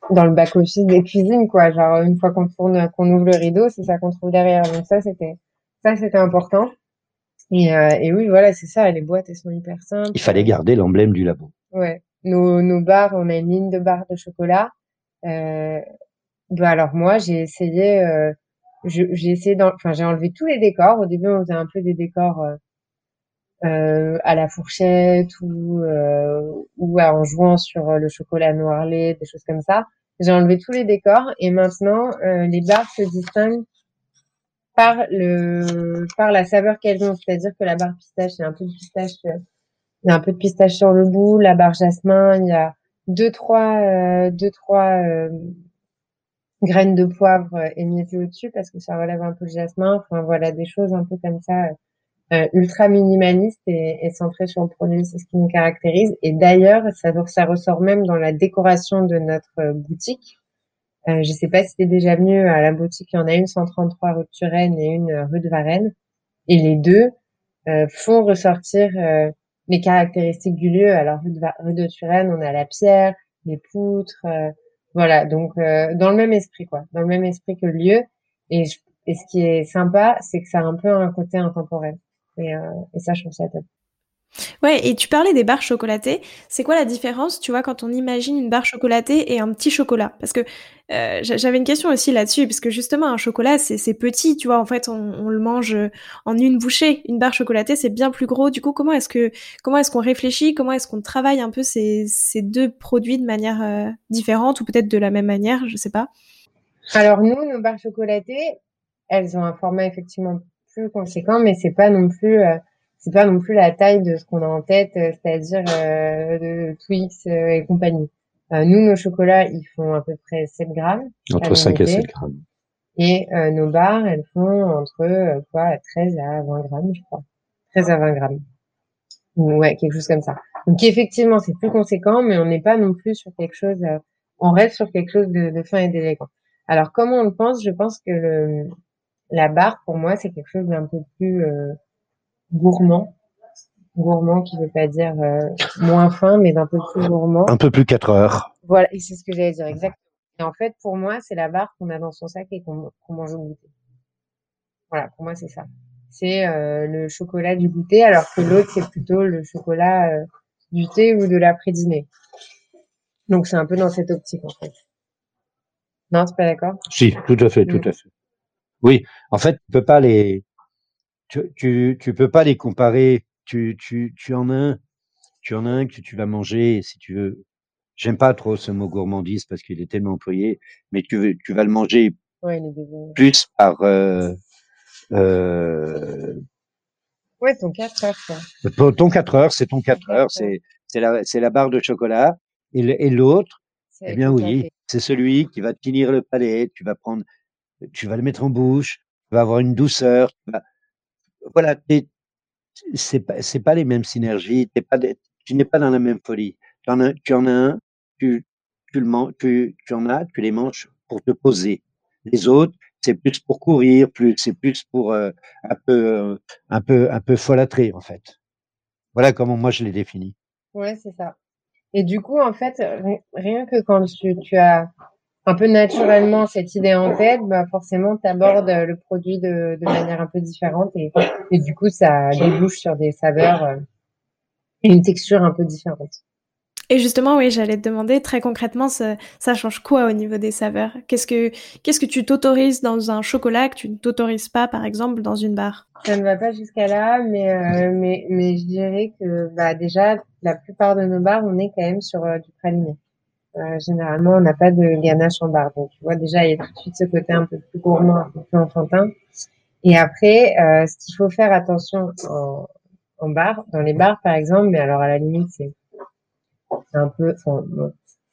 Speaker 2: dans le back office des cuisines quoi. Genre une fois qu'on tourne, qu'on ouvre le rideau, c'est ça qu'on trouve derrière. Donc ça c'était ça c'était important. Et euh, et oui voilà c'est ça. Les boîtes elles sont hyper simples.
Speaker 1: Il fallait garder l'emblème du labo.
Speaker 2: Ouais. Nos, nos barres, on a une ligne de barres de chocolat. Euh, bah alors moi, j'ai essayé, euh, je- j'ai essayé, enfin j'ai enlevé tous les décors. Au début, on faisait un peu des décors euh, euh, à la fourchette ou euh, ou en jouant sur le chocolat noir lait, des choses comme ça. J'ai enlevé tous les décors et maintenant les barres se distinguent par le par la saveur qu'elles ont. C'est-à-dire que la barre pistache, il y a un peu de pistache, il y a un peu de pistache sur le bout. La barre jasmin, il y a deux trois deux trois euh, graines de poivre euh, émiettées au-dessus parce que ça relève un peu le jasmin. Enfin voilà des choses un peu comme ça. euh, euh, ultra minimaliste et, et centré sur le produit, c'est ce qui nous caractérise. Et d'ailleurs, ça, ça ressort même dans la décoration de notre euh, boutique. Euh, je sais pas si t'es déjà venu à la boutique. Il y en a une 133 rue de Turenne et une rue de Varennes. Et les deux euh, font ressortir les caractéristiques du lieu. Alors rue de, rue de Turenne, on a la pierre, les poutres, voilà. Donc dans le même esprit quoi, dans le même esprit que le lieu. Et, et ce qui est sympa, c'est que ça a un peu un côté intemporel. Et, et ça, je trouve ça top.
Speaker 3: Ouais, et tu parlais des barres chocolatées. C'est quoi la différence, tu vois, quand on imagine une barre chocolatée et un petit chocolat? Parce que euh, j'avais une question aussi là-dessus, parce que justement, un chocolat, c'est petit, tu vois, en fait, on, le mange en une bouchée. Une barre chocolatée, c'est bien plus gros. Du coup, comment est-ce que comment est-ce qu'on réfléchit? Comment est-ce qu'on travaille un peu ces, ces deux produits de manière euh, différente ou peut-être de la même manière? Je sais pas.
Speaker 2: Alors nous, nos barres chocolatées, elles ont un format effectivement plus conséquent, mais c'est pas non plus... Euh, c'est pas non plus la taille de ce qu'on a en tête, euh, c'est-à-dire euh, de Twix euh, et compagnie. nous, nos chocolats, ils font à peu près 7 grammes.
Speaker 1: Entre 5 et 7 grammes.
Speaker 2: Et nos barres, elles font entre quoi, 13 à 20 grammes, je crois. 13 à 20 grammes. Ouais, quelque chose comme ça. Donc effectivement, c'est plus conséquent, mais on n'est pas non plus sur quelque chose. on reste sur quelque chose de, de fin et d'élégant. Alors comment on le pense? Je pense que le, la barre, pour moi, c'est quelque chose d'un peu plus gourmand. Gourmand qui veut pas dire euh, moins fin, mais d'un peu plus gourmand.
Speaker 1: Un peu plus 4 heures.
Speaker 2: Voilà, et c'est ce que j'allais dire, exactement. Et en fait, pour moi, c'est la barre qu'on a dans son sac et qu'on mange au goûter. Voilà, pour moi, c'est ça. C'est euh, le chocolat du goûter, alors que l'autre, c'est plutôt le chocolat euh, du thé ou de l'après-dîner. Donc, c'est un peu dans cette optique, en fait. Non, c'est pas d'accord?
Speaker 1: Si, tout à fait, tout à fait. Oui, en fait, tu peux pas les, tu, tu, tu peux pas les comparer. Tu, tu, tu en as un, tu en as un que tu vas manger si tu veux. J'aime pas trop ce mot gourmandise parce qu'il est tellement employé, mais tu, tu vas le manger plus par. Euh,
Speaker 2: euh, ouais, ton 4 heures.
Speaker 1: Ton 4 heures, c'est ton 4 heures, c'est c'est la c'est la barre de chocolat et l'autre, eh bien oui, c'est celui qui va te finir le palais. Tu vas prendre, tu vas le mettre en bouche, tu vas avoir une douceur. Tu vas, voilà, c'est pas, c'est pas les mêmes synergies. T'es pas, tu n'es pas dans la même folie. Tu en as, tu en as un, tu, tu le tu, en as, tu les manges pour te poser. Les autres, c'est plus pour courir, plus, c'est plus pour euh, un peu, euh, un peu, un peu folâtrer en fait. Voilà comment moi je l'ai défini.
Speaker 2: Ouais, c'est ça. Et du coup, en fait, rien que quand tu, tu as un peu naturellement cette idée en tête, bah forcément, tu abordes le produit de, de, manière un peu différente et, et, du coup, ça débouche sur des saveurs euh, et une texture un peu différente.
Speaker 3: Et justement, oui, j'allais te demander très concrètement, ça, ça change quoi au niveau des saveurs? Qu'est-ce que qu'est-ce que tu t'autorises dans un chocolat que tu ne t'autorises pas, par exemple, dans une barre?
Speaker 2: Ça ne va pas jusqu'à là, mais euh, mais mais je dirais que bah déjà la plupart de nos barres, on est quand même sur euh, du praliné. Euh, généralement, on n'a pas de ganache en barre. Donc, tu vois, déjà, il y a tout de suite ce côté un peu plus gourmand, un peu plus enfantin. Et après, euh, ce qu'il faut faire attention en, en barre, dans les bars, par exemple, mais alors à la limite, c'est un peu,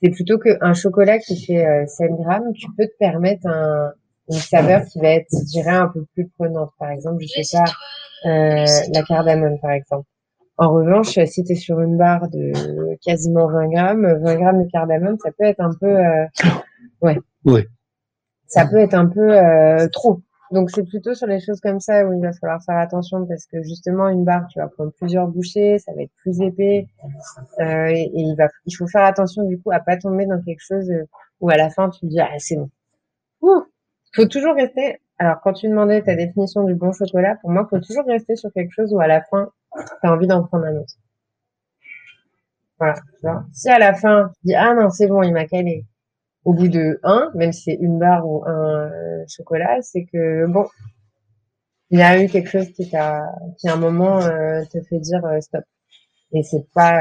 Speaker 2: c'est plutôt qu'un chocolat qui fait euh, 7 grammes, tu peux te permettre un, une saveur qui va être, je dirais, un peu plus prenante. Par exemple, je sais pas, euh, la cardamone, par exemple. En revanche, si tu es sur une barre de quasiment 20 grammes, 20 grammes de cardamome, ça peut être un peu, euh, ouais.
Speaker 1: Ouais.
Speaker 2: Ça peut être un peu euh, trop. Donc c'est plutôt sur les choses comme ça où il va falloir faire attention parce que justement une barre, tu vas prendre plusieurs bouchées, ça va être plus épais euh, et, il va, il faut faire attention du coup à pas tomber dans quelque chose où à la fin tu te dis ah c'est bon. Il faut toujours rester. Alors quand tu demandais ta définition du bon chocolat, pour moi, il faut toujours rester sur quelque chose où à la fin t'as envie d'en prendre un autre. Voilà. Tu si à la fin, tu dis, ah non, c'est bon, il m'a calé. Au bout de un, même si c'est une barre ou un euh, chocolat, c'est que, bon, il y a eu quelque chose qui t'a, qui à un moment euh, te fait dire euh, stop. Et c'est pas,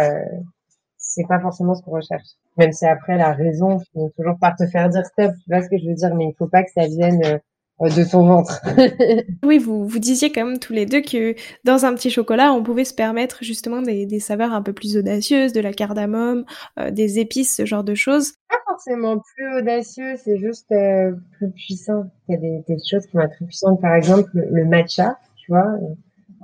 Speaker 2: c'est pas forcément ce qu'on recherche. Même si après la raison finit toujours par te faire dire stop, tu vois ce que je veux dire, mais il faut pas que ça vienne de ton ventre.
Speaker 3: oui, vous, vous disiez quand même tous les deux que dans un petit chocolat, on pouvait se permettre justement des, des saveurs un peu plus audacieuses, de la cardamome, euh, des épices, ce genre de choses.
Speaker 2: Pas forcément plus audacieux, c'est juste euh, plus puissant. Il y a des, des choses qui être très puissantes, par exemple le matcha, tu vois.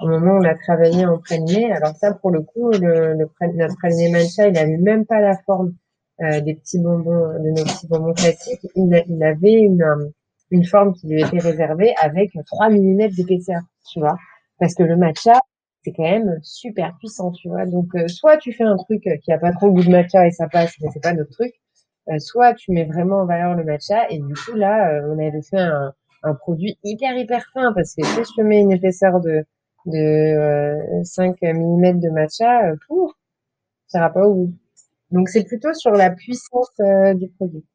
Speaker 2: Au moment où on a travaillé en praliné, alors ça pour le coup, le, le notre praliné matcha, il n'avait même pas la forme des petits bonbons, de nos petits bonbons classiques, il, il avait une, une forme qui lui était réservée avec 3 mm d'épaisseur, tu vois. Parce que le matcha, c'est quand même super puissant, tu vois. Donc, soit tu fais un truc qui a pas trop goût de matcha et ça passe, mais c'est pas notre truc. soit tu mets vraiment en valeur le matcha et du coup, là, on avait fait un, produit hyper hyper fin parce que si je mets une épaisseur de de 5 euh, mm de matcha, euh, pour ça ira pas au. Donc c'est plutôt sur la puissance euh, du produit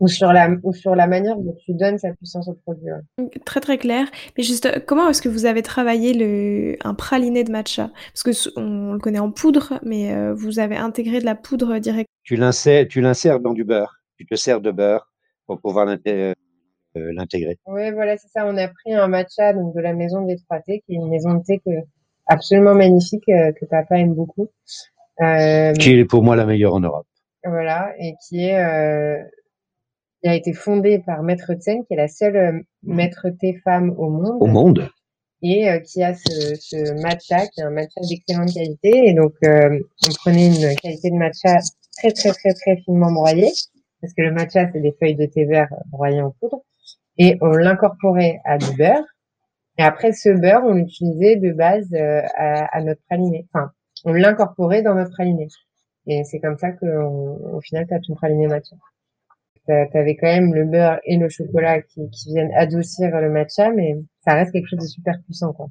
Speaker 2: ou sur la ou sur la manière dont tu donnes sa puissance au produit.
Speaker 3: Très très clair. Mais juste comment est-ce que vous avez travaillé le un praliné de matcha? Parce que on le connaît en poudre, mais vous avez intégré de la poudre direct.
Speaker 1: Tu l'insères tu l'insères dans du beurre. Tu te sers de beurre pour pouvoir euh, l'intégrer.
Speaker 2: Oui, voilà, c'est ça. On a pris un matcha donc de la maison des 3T, qui est une maison de thé que, absolument magnifique euh, que papa aime beaucoup.
Speaker 1: Euh, qui est pour moi la meilleure en Europe.
Speaker 2: Voilà, et qui est euh, qui a été fondée par Maître Tsen, qui est la seule maître thé femme au monde.
Speaker 1: Au monde.
Speaker 2: Et qui a ce, ce, matcha, qui est un matcha d'excellente qualité. Et donc, on prenait une qualité de matcha très très très très finement broyée, parce que le matcha c'est des feuilles de thé vert broyées en poudre et on l'incorporait à du beurre. Et après ce beurre, on l'utilisait de base euh, à, notre praliné. Enfin, on l'incorporait dans notre praliné. Et c'est comme ça qu'au final, tu as ton praliné matcha. Tu avais quand même le beurre et le chocolat qui, qui viennent adoucir le matcha, mais ça reste quelque chose de super puissant, quoi.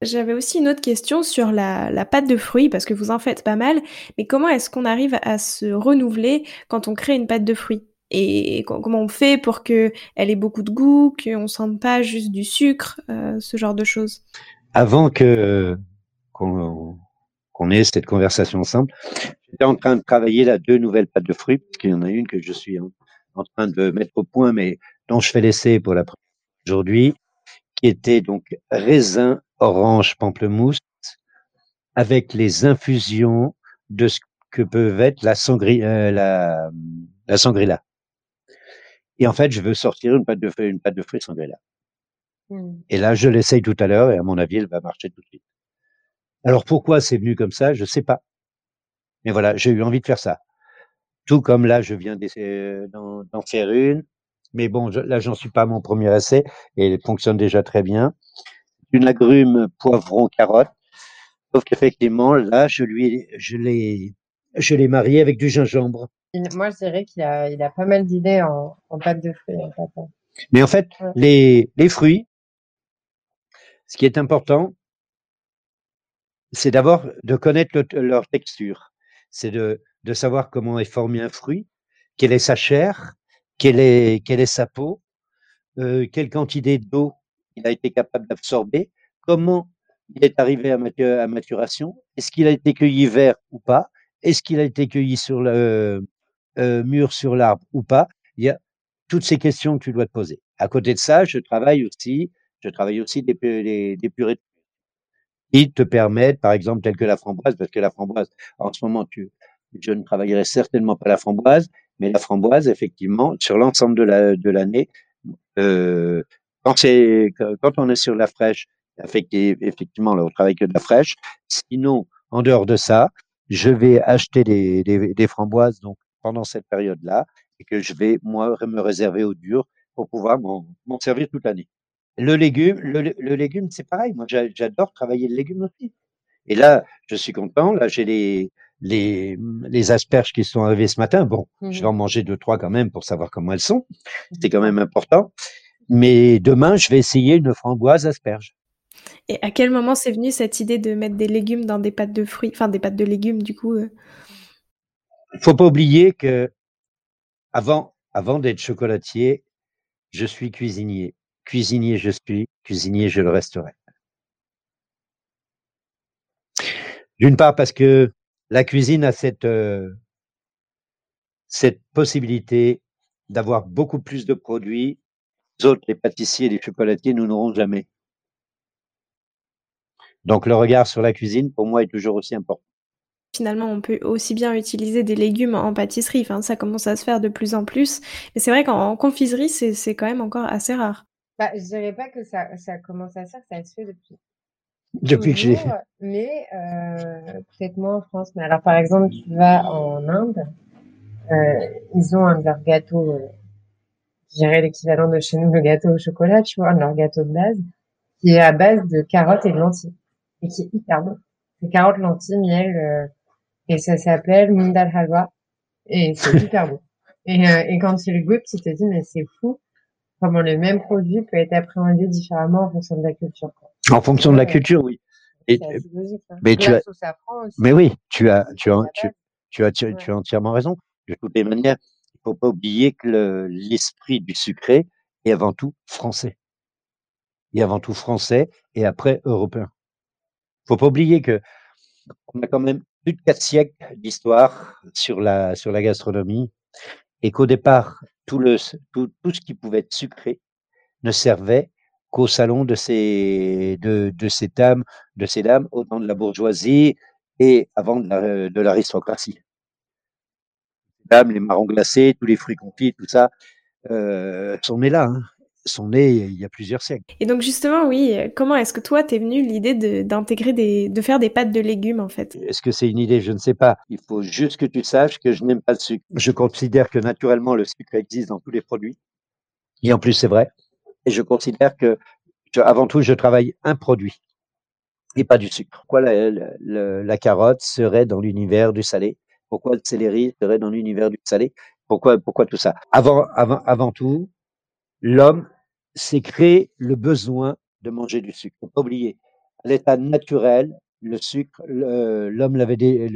Speaker 3: J'avais aussi une autre question sur la, la, pâte de fruits, parce que vous en faites pas mal, mais comment est-ce qu'on arrive à se renouveler quand on crée une pâte de fruits? Et comment on fait pour que elle ait beaucoup de goût, qu'on sente pas juste du sucre, euh, ce genre de choses?
Speaker 1: Avant que qu'on ait cette conversation simple, j'étais en train de travailler là deux nouvelles pâtes de fruits, parce qu'il y en a une que je suis en, train de mettre au point, mais dont je fais l'essai pour la première aujourd'hui, qui était donc raisin, orange, pamplemousse, avec les infusions de ce que peuvent être la, sangria, euh, la, la sangrila. Et en fait, je veux sortir une pâte de fruits, une pâte de fruits sans mmh. Et là, je l'essaye tout à l'heure et à mon avis, elle va marcher tout de suite. Alors pourquoi c'est venu comme ça, je sais pas. Mais voilà, j'ai eu envie de faire ça. Tout comme là, je viens d'en faire une. Mais bon, là, j'en suis pas à mon premier essai et elle fonctionne déjà très bien. Une agrume, poivron, carotte. Sauf qu'effectivement, là, je lui, je l'ai, je l'ai marié avec du gingembre.
Speaker 2: Moi, je dirais qu'il a, il a pas mal d'idées en, en pâte de fruits. En.
Speaker 1: Mais en fait, les, les fruits, ce qui est important, c'est d'abord de connaître leur texture. C'est de, de savoir comment est formé un fruit, quelle est sa chair, quelle est, quelle est sa peau, euh, quelle quantité d'eau il a été capable d'absorber, comment il est arrivé à, maturation, est-ce qu'il a été cueilli vert ou pas, est-ce qu'il a été cueilli sur le, euh, mur sur l'arbre ou pas. Il y a toutes ces questions que tu dois te poser. À côté de ça, je travaille aussi, je travaille aussi des, des, des purées qui te permettent, par exemple, telles que la framboise, parce que la framboise, en ce moment, tu, je ne travaillerai certainement pas la framboise, mais la framboise, effectivement, sur l'ensemble de la de l'année, euh, quand on est sur la fraîche, effectivement, là, on travaille que de la fraîche. Sinon, en dehors de ça, je vais acheter des framboises, donc pendant cette période-là et que je vais, moi, me réserver au dur pour pouvoir m'en servir toute l'année. Le légume, le, légume, c'est pareil. Moi, j'adore travailler le légume aussi. Et là, je suis content. Là, j'ai les, les, les asperges qui sont arrivées ce matin. Bon, je vais en manger deux, trois quand même pour savoir comment elles sont. C'est quand même important. Mais demain, je vais essayer une framboise asperge.
Speaker 3: Et à quel moment c'est venu cette idée de mettre des légumes dans des pâtes de fruits, enfin des pâtes de légumes du coup euh?
Speaker 1: Il faut pas oublier que avant, avant d'être chocolatier, je suis cuisinier. Cuisinier je suis, cuisinier je le resterai. D'une part parce que la cuisine a cette, euh, cette possibilité d'avoir beaucoup plus de produits. Les autres, les pâtissiers, et les chocolatiers, nous n'aurons jamais. Donc le regard sur la cuisine, pour moi, est toujours aussi important
Speaker 3: finalement, on peut aussi bien utiliser des légumes en pâtisserie. Enfin, ça commence à se faire de plus en plus. Mais c'est vrai qu'en confiserie, c'est quand même encore assez rare.
Speaker 2: Bah, je dirais pas que ça, ça commence à se faire, ça se fait depuis.
Speaker 1: Depuis que j'ai.
Speaker 2: Mais euh, peut-être moins en France. Mais alors, par exemple, tu vas en Inde, ils ont un de leurs gâteaux, je dirais l'équivalent de chez nous, le gâteau au chocolat, tu vois, leur gâteau de base, qui est à base de carottes et de lentilles, et qui est hyper bon. C'est carottes, lentilles, miel, et ça s'appelle Mundal Halwa, et c'est hyper bon. Et, et quand tu le goûtes, tu te dis, mais c'est fou comment le même produit peut être appréhendé différemment en fonction de la culture.
Speaker 1: En fonction de la culture, oui.
Speaker 2: Et, logique, hein.
Speaker 1: mais tu as, mais oui, tu as, tu as, tu, tu as, tu, tu as entièrement raison. De toutes les manières, il faut pas oublier que l'esprit du sucré est avant tout français. Et avant tout français et après européen. Faut pas oublier que on a quand même plus de quatre siècles d'histoire sur la, sur la gastronomie et qu'au départ, tout, le, tout, tout ce qui pouvait être sucré ne servait qu'au salon de ces, de, de ces dames, de ces dames au temps de la bourgeoisie et avant de l'aristocratie. Les dames, les marrons glacés, tous les fruits confits, tout ça, euh, sont nés là. Hein sont nés il y a plusieurs siècles.
Speaker 3: Et donc justement, oui, comment est-ce que toi t'es venu l'idée d'intégrer des, de faire des pâtes de légumes en fait?
Speaker 1: Est-ce que c'est une idée? Je ne sais pas. Il faut juste que tu saches que je n'aime pas le sucre. Je considère que naturellement le sucre existe dans tous les produits. Et en plus, c'est vrai. Et je considère que, avant tout, je travaille un produit et pas du sucre. Pourquoi la, carotte serait dans l'univers du salé? Pourquoi le céleri serait dans l'univers du salé? Pourquoi, pourquoi tout ça? Avant, avant, tout, l'homme s'est créé le besoin de manger du sucre. Faut pas oublier, à l'état naturel, le sucre, l'homme l'avait,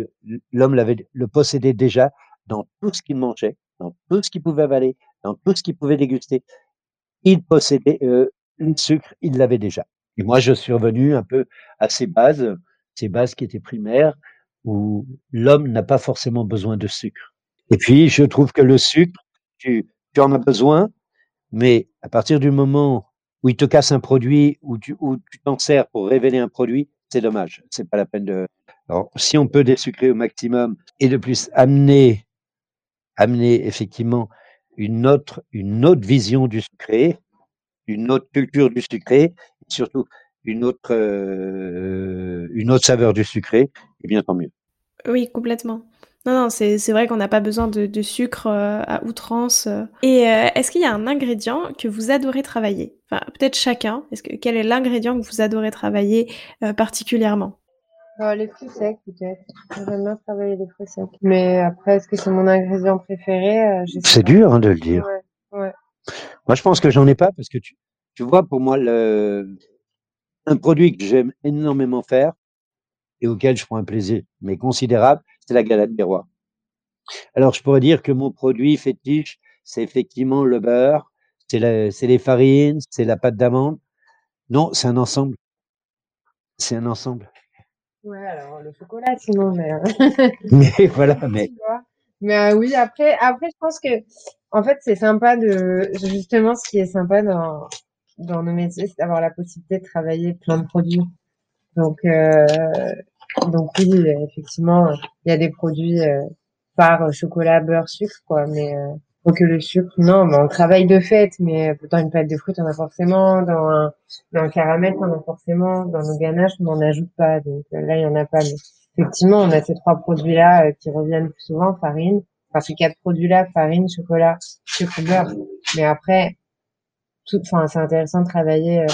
Speaker 1: l'homme l'avait, le possédait déjà dans tout ce qu'il mangeait, dans tout ce qu'il pouvait avaler, dans tout ce qu'il pouvait déguster. Il possédait euh, le sucre, il l'avait déjà. Et moi, je suis revenu un peu à ces bases, ces bases qui étaient primaires, où l'homme n'a pas forcément besoin de sucre. Et puis, je trouve que le sucre, tu, en as besoin, mais à partir du moment où il te casse un produit, ou tu t'en sers pour révéler un produit, c'est dommage. C'est pas la peine de. Alors, si on peut désucrer au maximum et de plus amener, amener effectivement une autre, une autre vision du sucré, une autre culture du sucré, et surtout une autre, euh, une autre saveur du sucré, eh bien tant mieux.
Speaker 3: Oui, complètement. Non, non, c'est vrai qu'on n'a pas besoin de, sucre euh, à outrance. Euh. Et est-ce qu'il y a un ingrédient que vous adorez travailler? Enfin, peut-être chacun. Est-ce que quel est l'ingrédient que vous adorez travailler particulièrement?
Speaker 2: Les fruits secs, peut-être. J'aime bien travailler les fruits secs. Mais après, est-ce que c'est mon ingrédient préféré
Speaker 1: C'est dur hein, de le dire.
Speaker 2: Ouais,
Speaker 1: Moi, je pense que j'en ai pas parce que tu, tu vois, pour moi, le, un produit que j'aime énormément faire et auquel je prends un plaisir mais considérable, c'est la galette des rois. Alors, je pourrais dire que mon produit fétiche, c'est effectivement le beurre, c'est les farines, c'est la pâte d'amande. Non, c'est un ensemble. C'est un ensemble.
Speaker 2: Ouais, alors le chocolat, sinon, mais. Euh,
Speaker 1: mais voilà, mais.
Speaker 2: Mais euh, oui, après, après, je pense que, en fait, c'est sympa de, justement, ce qui est sympa dans, dans nos métiers, c'est d'avoir la possibilité de travailler plein de produits. Donc, euh, donc oui, effectivement, il y a des produits euh, par euh, chocolat, beurre, sucre, quoi. Mais euh, que le sucre, non, mais on travaille de fait, mais dans une pâte de fruits, on a forcément, dans un, dans un caramel, on a forcément, dans nos ganaches, on n'en ajoute pas. Donc là, il y en a pas. Mais effectivement, on a ces trois produits-là qui reviennent plus souvent, farine. Enfin, ces quatre produits-là, farine, chocolat, sucre, beurre. Mais après, tout, enfin, c'est intéressant de travailler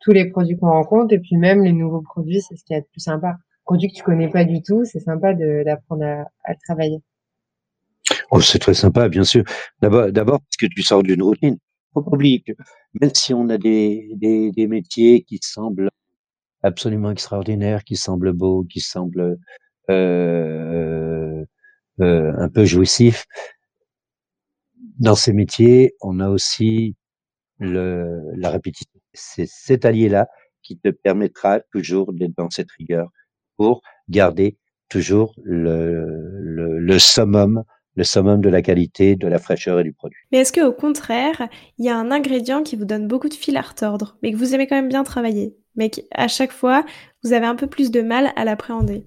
Speaker 2: tous les produits qu'on rencontre et puis même les nouveaux produits, c'est ce qui est le plus sympa produit que tu connais pas du tout, c'est sympa d'apprendre à, à, travailler.
Speaker 1: Oh, c'est très sympa, bien sûr. D'abord, parce que tu sors d'une routine. Faut pas que même si on a des, des, des, métiers qui semblent absolument extraordinaires, qui semblent beaux, qui semblent euh, euh, un peu jouissifs, dans ces métiers, on a aussi le, la répétition. C'est cet allié-là qui te permettra toujours d'être dans cette rigueur pour garder toujours le, le, le summum le summum de la qualité, de la fraîcheur et du produit.
Speaker 3: Mais est-ce qu'au contraire, il y a un ingrédient qui vous donne beaucoup de fil à retordre, mais que vous aimez quand même bien travailler, mais qu'à chaque fois, vous avez un peu plus de mal à l'appréhender?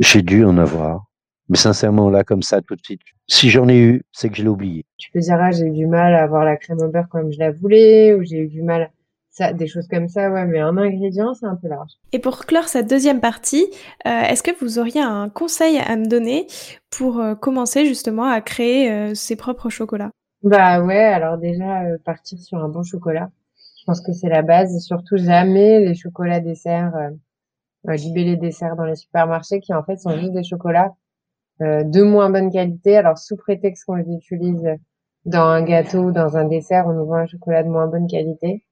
Speaker 1: J'ai dû en avoir. Mais sincèrement, là, comme ça, tout de suite, si j'en ai eu, c'est que je l'ai oublié.
Speaker 2: Tu peux dire, ah, j'ai eu du mal à avoir la crème au beurre comme je la voulais, ou j'ai eu du mal Ça, des choses comme ça, ouais, mais un ingrédient, c'est un peu large.
Speaker 3: Et pour clore cette deuxième partie, euh, est-ce que vous auriez un conseil à me donner pour euh, commencer justement à créer euh, ses propres chocolats?
Speaker 2: Bah ouais, alors déjà, partir sur un bon chocolat. Je pense que c'est la base et surtout jamais les chocolats desserts, du bélé dessert dans les supermarchés qui en fait sont juste des chocolats de moins bonne qualité. Alors sous prétexte qu'on les utilise dans un gâteau ou dans un dessert, on nous vend un chocolat de moins bonne qualité.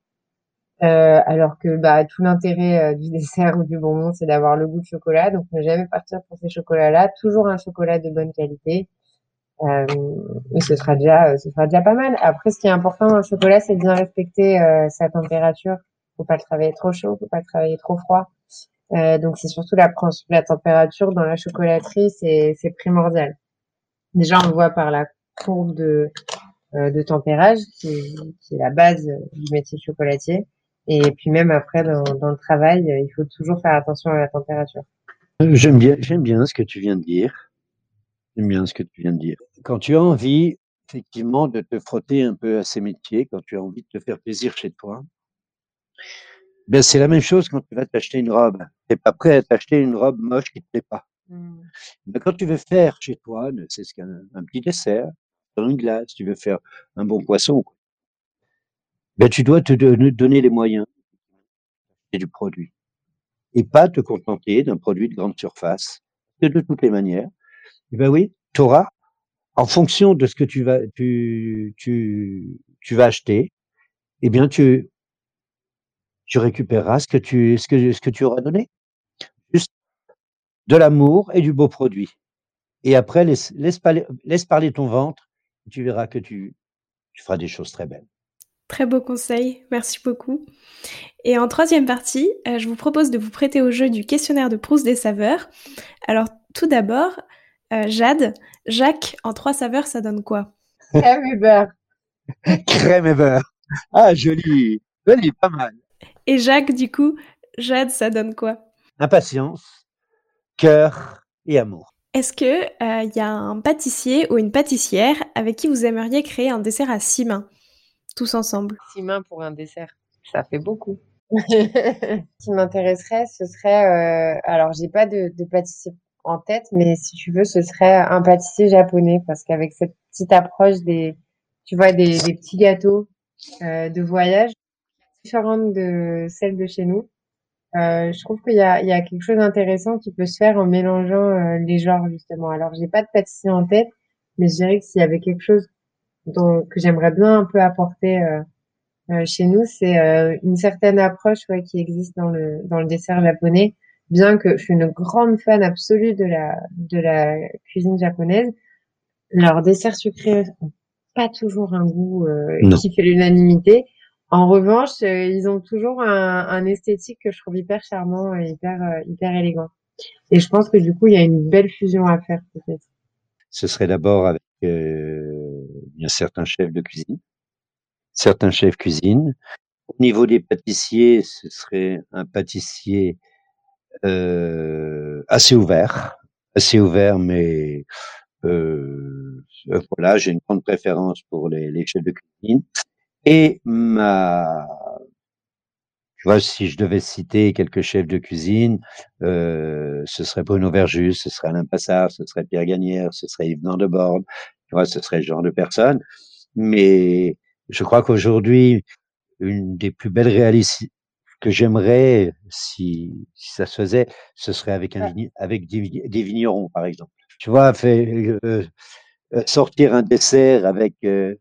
Speaker 2: Euh, alors que bah, tout l'intérêt euh, du dessert ou du bonbon, c'est d'avoir le goût de chocolat. Donc, ne jamais partir pour ces chocolats-là. Toujours un chocolat de bonne qualité. Euh, et ce sera déjà, ce sera déjà pas mal. Après, ce qui est important dans le chocolat, c'est de bien respecter sa température. Faut pas le travailler trop chaud, faut pas le travailler trop froid. donc, c'est surtout la, la température dans la chocolaterie, c'est, primordial. Déjà, on le voit par la courbe de, de tempérage, qui est la base du métier chocolatier. Et puis même après, dans, dans, le travail, il faut toujours faire attention à la température.
Speaker 1: J'aime bien, j'aime bien ce que tu viens de dire. J'aime bien ce que tu viens de dire. Quand tu as envie, effectivement, de te frotter un peu à ces métiers, quand tu as envie de te faire plaisir chez toi, ben c'est la même chose quand tu vas t'acheter une robe. Tu n'es pas prêt à t'acheter une robe moche qui te plaît pas. Mmh. Mais quand tu veux faire chez toi, c'est ce qu'un un petit dessert, une glace, tu veux faire un bon poisson, ben, tu dois te donner les moyens du produit et pas te contenter d'un produit de grande surface. De, de toutes les manières, eh ben oui, tu auras, en fonction de ce que tu vas, tu, tu, vas acheter, eh bien, tu, tu récupéreras ce que tu, ce que, ce que tu auras donné. Juste de l'amour et du beau produit. Et après, laisse, laisse parler ton ventre, et tu verras que tu, tu feras des choses très belles.
Speaker 3: Très beau conseil, merci beaucoup. Et en troisième partie, euh, je vous propose de vous prêter au jeu du questionnaire de Proust des saveurs. Alors tout d'abord, euh, Jade, Jacques, en trois saveurs, ça donne quoi?
Speaker 2: Crème et beurre.
Speaker 1: Crème et beurre. Ah, joli. Joli, pas mal.
Speaker 3: Et Jacques, du coup, Jade, ça donne quoi?
Speaker 1: Impatience, cœur et amour.
Speaker 3: Est-ce que il euh, y a un pâtissier ou une pâtissière avec qui vous aimeriez créer un dessert à six mains? Tous ensemble
Speaker 2: Six mains pour un dessert, ça fait beaucoup. ce qui m'intéresserait, ce serait, euh, alors j'ai pas de, de, pâtissier en tête, mais si tu veux, ce serait un pâtissier japonais parce qu'avec cette petite approche des, tu vois, des, des petits gâteaux euh, de voyage différentes de celles de chez nous. Euh, je trouve qu'il y a, il y a quelque chose d'intéressant qui peut se faire en mélangeant euh, les genres justement. Alors j'ai pas de pâtissier en tête, mais je dirais que s'il y avait quelque chose donc que j'aimerais bien un peu apporter euh, euh chez nous, c'est euh, une certaine approche ouais, qui existe dans le dans le dessert japonais. Bien que je suis une grande fan absolue de la de la cuisine japonaise, leurs desserts sucrés ont pas toujours un goût euh, qui fait l'unanimité. En revanche, ils ont toujours un, un, esthétique que je trouve hyper charmant et hyper hyper élégant. Et je pense que du coup, il y a une belle fusion à faire peut-être.
Speaker 1: Ce serait d'abord avec il y a certains chefs de cuisine, certains chefs cuisine. Au niveau des pâtissiers, ce serait un pâtissier euh, assez ouvert, assez ouvert, mais euh, voilà, j'ai une grande préférence pour les, les, chefs de cuisine. Et ma, tu vois, si je devais citer quelques chefs de cuisine, euh, ce serait Bruno Verjus, ce serait Alain Passard, ce serait Pierre Gagnère, ce serait Yves Nandebord, ce serait ce genre de personne. Mais je crois qu'aujourd'hui, une des plus belles réalités que j'aimerais, si, ça se faisait, ce serait avec, un, avec des, vignerons, par exemple. Tu vois, fait, euh, euh, sortir un dessert avec, euh,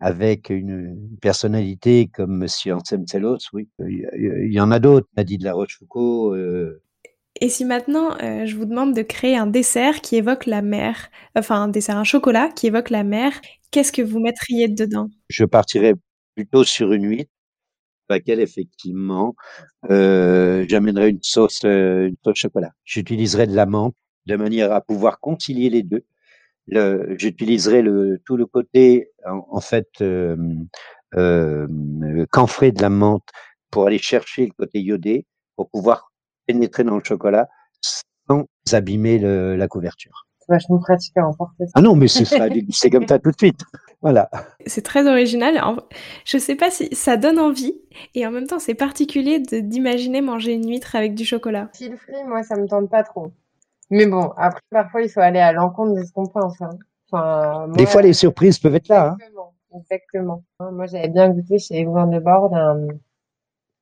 Speaker 1: avec une personnalité comme Monsieur Anselm Sellos, oui. Il y, en a d'autres, Nadine de la Rochefoucauld,
Speaker 3: et si maintenant euh, je vous demande de créer un dessert qui évoque la mer, enfin un dessert, un chocolat qui évoque la mer, qu'est-ce que vous mettriez dedans?
Speaker 1: Je partirais plutôt sur une huître, laquelle effectivement euh, j'amènerais une sauce, euh, une sauce chocolat. J'utiliserais de la menthe de manière à pouvoir concilier les deux. Le, j'utiliserai tout le côté en, fait euh, euh, de la menthe pour aller chercher le côté iodé pour pouvoir pénétrer dans le chocolat sans abîmer le, la couverture.
Speaker 2: C'est vachement pratique à emporter.
Speaker 1: Ah non, mais c'est comme ça tout de suite. Voilà.
Speaker 3: C'est très original. Je sais pas si ça donne envie et en même temps c'est particulier d'imaginer manger une huître avec du chocolat.
Speaker 2: Fil free, moi ça me tente pas trop. Mais bon, après parfois il faut aller à l'encontre de ce qu'on pense. Hein.
Speaker 1: Enfin, Des fois les surprises peuvent être là.
Speaker 2: Hein. Exactement. Moi j'avais bien goûté chez Evan de Bord un,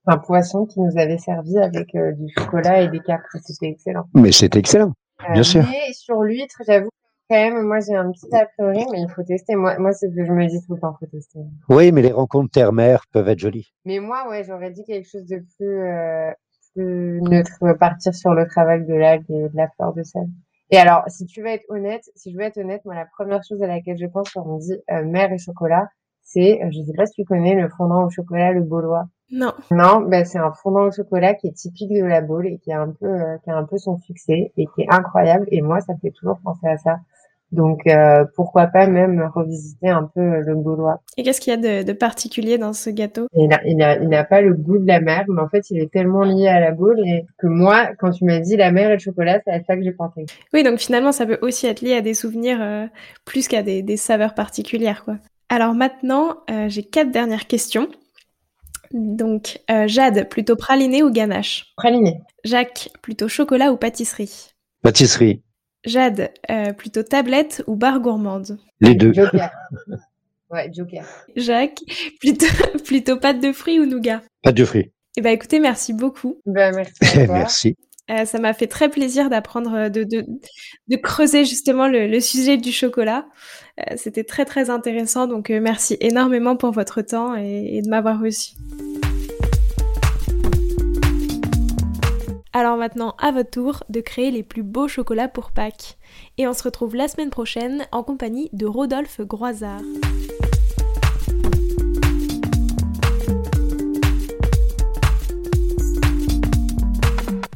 Speaker 2: un, poisson qui nous avait servi avec euh, du chocolat et des cartes. C'était excellent.
Speaker 1: Mais c'était excellent. Bien euh, sûr.
Speaker 2: Mais sur l'huître, j'avoue quand même, moi j'ai un petit a priori, mais il faut tester. Moi, moi c'est ce que je me dis tout le temps, il faut tester.
Speaker 1: Oui, mais les rencontres terre-mer peuvent être jolies.
Speaker 2: Mais moi, ouais, j'aurais dit quelque chose de plus, euh, plus neutre, partir sur le travail de l'algue et de la fleur de sel. Et alors, si tu veux être honnête, si je veux être honnête, moi la première chose à laquelle je pense quand on dit euh, mer et chocolat, c'est, je sais pas si tu connais le fondant au chocolat, le baulois.
Speaker 3: Non.
Speaker 2: Non, ben c'est un fondant au chocolat qui est typique de la boule et qui a un peu, euh, qui a un peu son succès et qui est incroyable. Et moi, ça me fait toujours penser à ça. Donc euh, pourquoi pas même revisiter un peu le gaulois.
Speaker 3: Et qu'est-ce qu'il y a de, particulier dans ce gâteau?
Speaker 2: Il n'a il il pas le goût de la mer, mais en fait il est tellement lié à la boule et que moi, quand tu m'as dit la mer et le chocolat, c'est à ça que j'ai pensé.
Speaker 3: Oui, donc finalement ça peut aussi être lié à des souvenirs euh, plus qu'à des, des, saveurs particulières, quoi. Alors maintenant, j'ai quatre dernières questions. Donc, euh, Jade, plutôt praliné ou ganache
Speaker 2: Praliné.
Speaker 3: Jacques, plutôt chocolat ou pâtisserie
Speaker 1: Pâtisserie.
Speaker 3: Jade, euh, plutôt tablette ou barre gourmande
Speaker 1: Les deux.
Speaker 2: Joker. Ouais, Joker.
Speaker 3: Jacques, plutôt, plutôt pâte de fruits ou nougat
Speaker 1: Pâte de fruits.
Speaker 3: Eh ben, écoutez, merci beaucoup.
Speaker 2: Ben, merci.
Speaker 1: merci.
Speaker 3: Euh, ça m'a fait très plaisir d'apprendre, de, de, de, creuser justement le, sujet du chocolat. Euh, c'était très très intéressant, donc euh, merci énormément pour votre temps et, et de m'avoir reçu. Alors maintenant, à votre tour de créer les plus beaux chocolats pour Pâques. Et on se retrouve la semaine prochaine en compagnie de Rodolphe Groisard.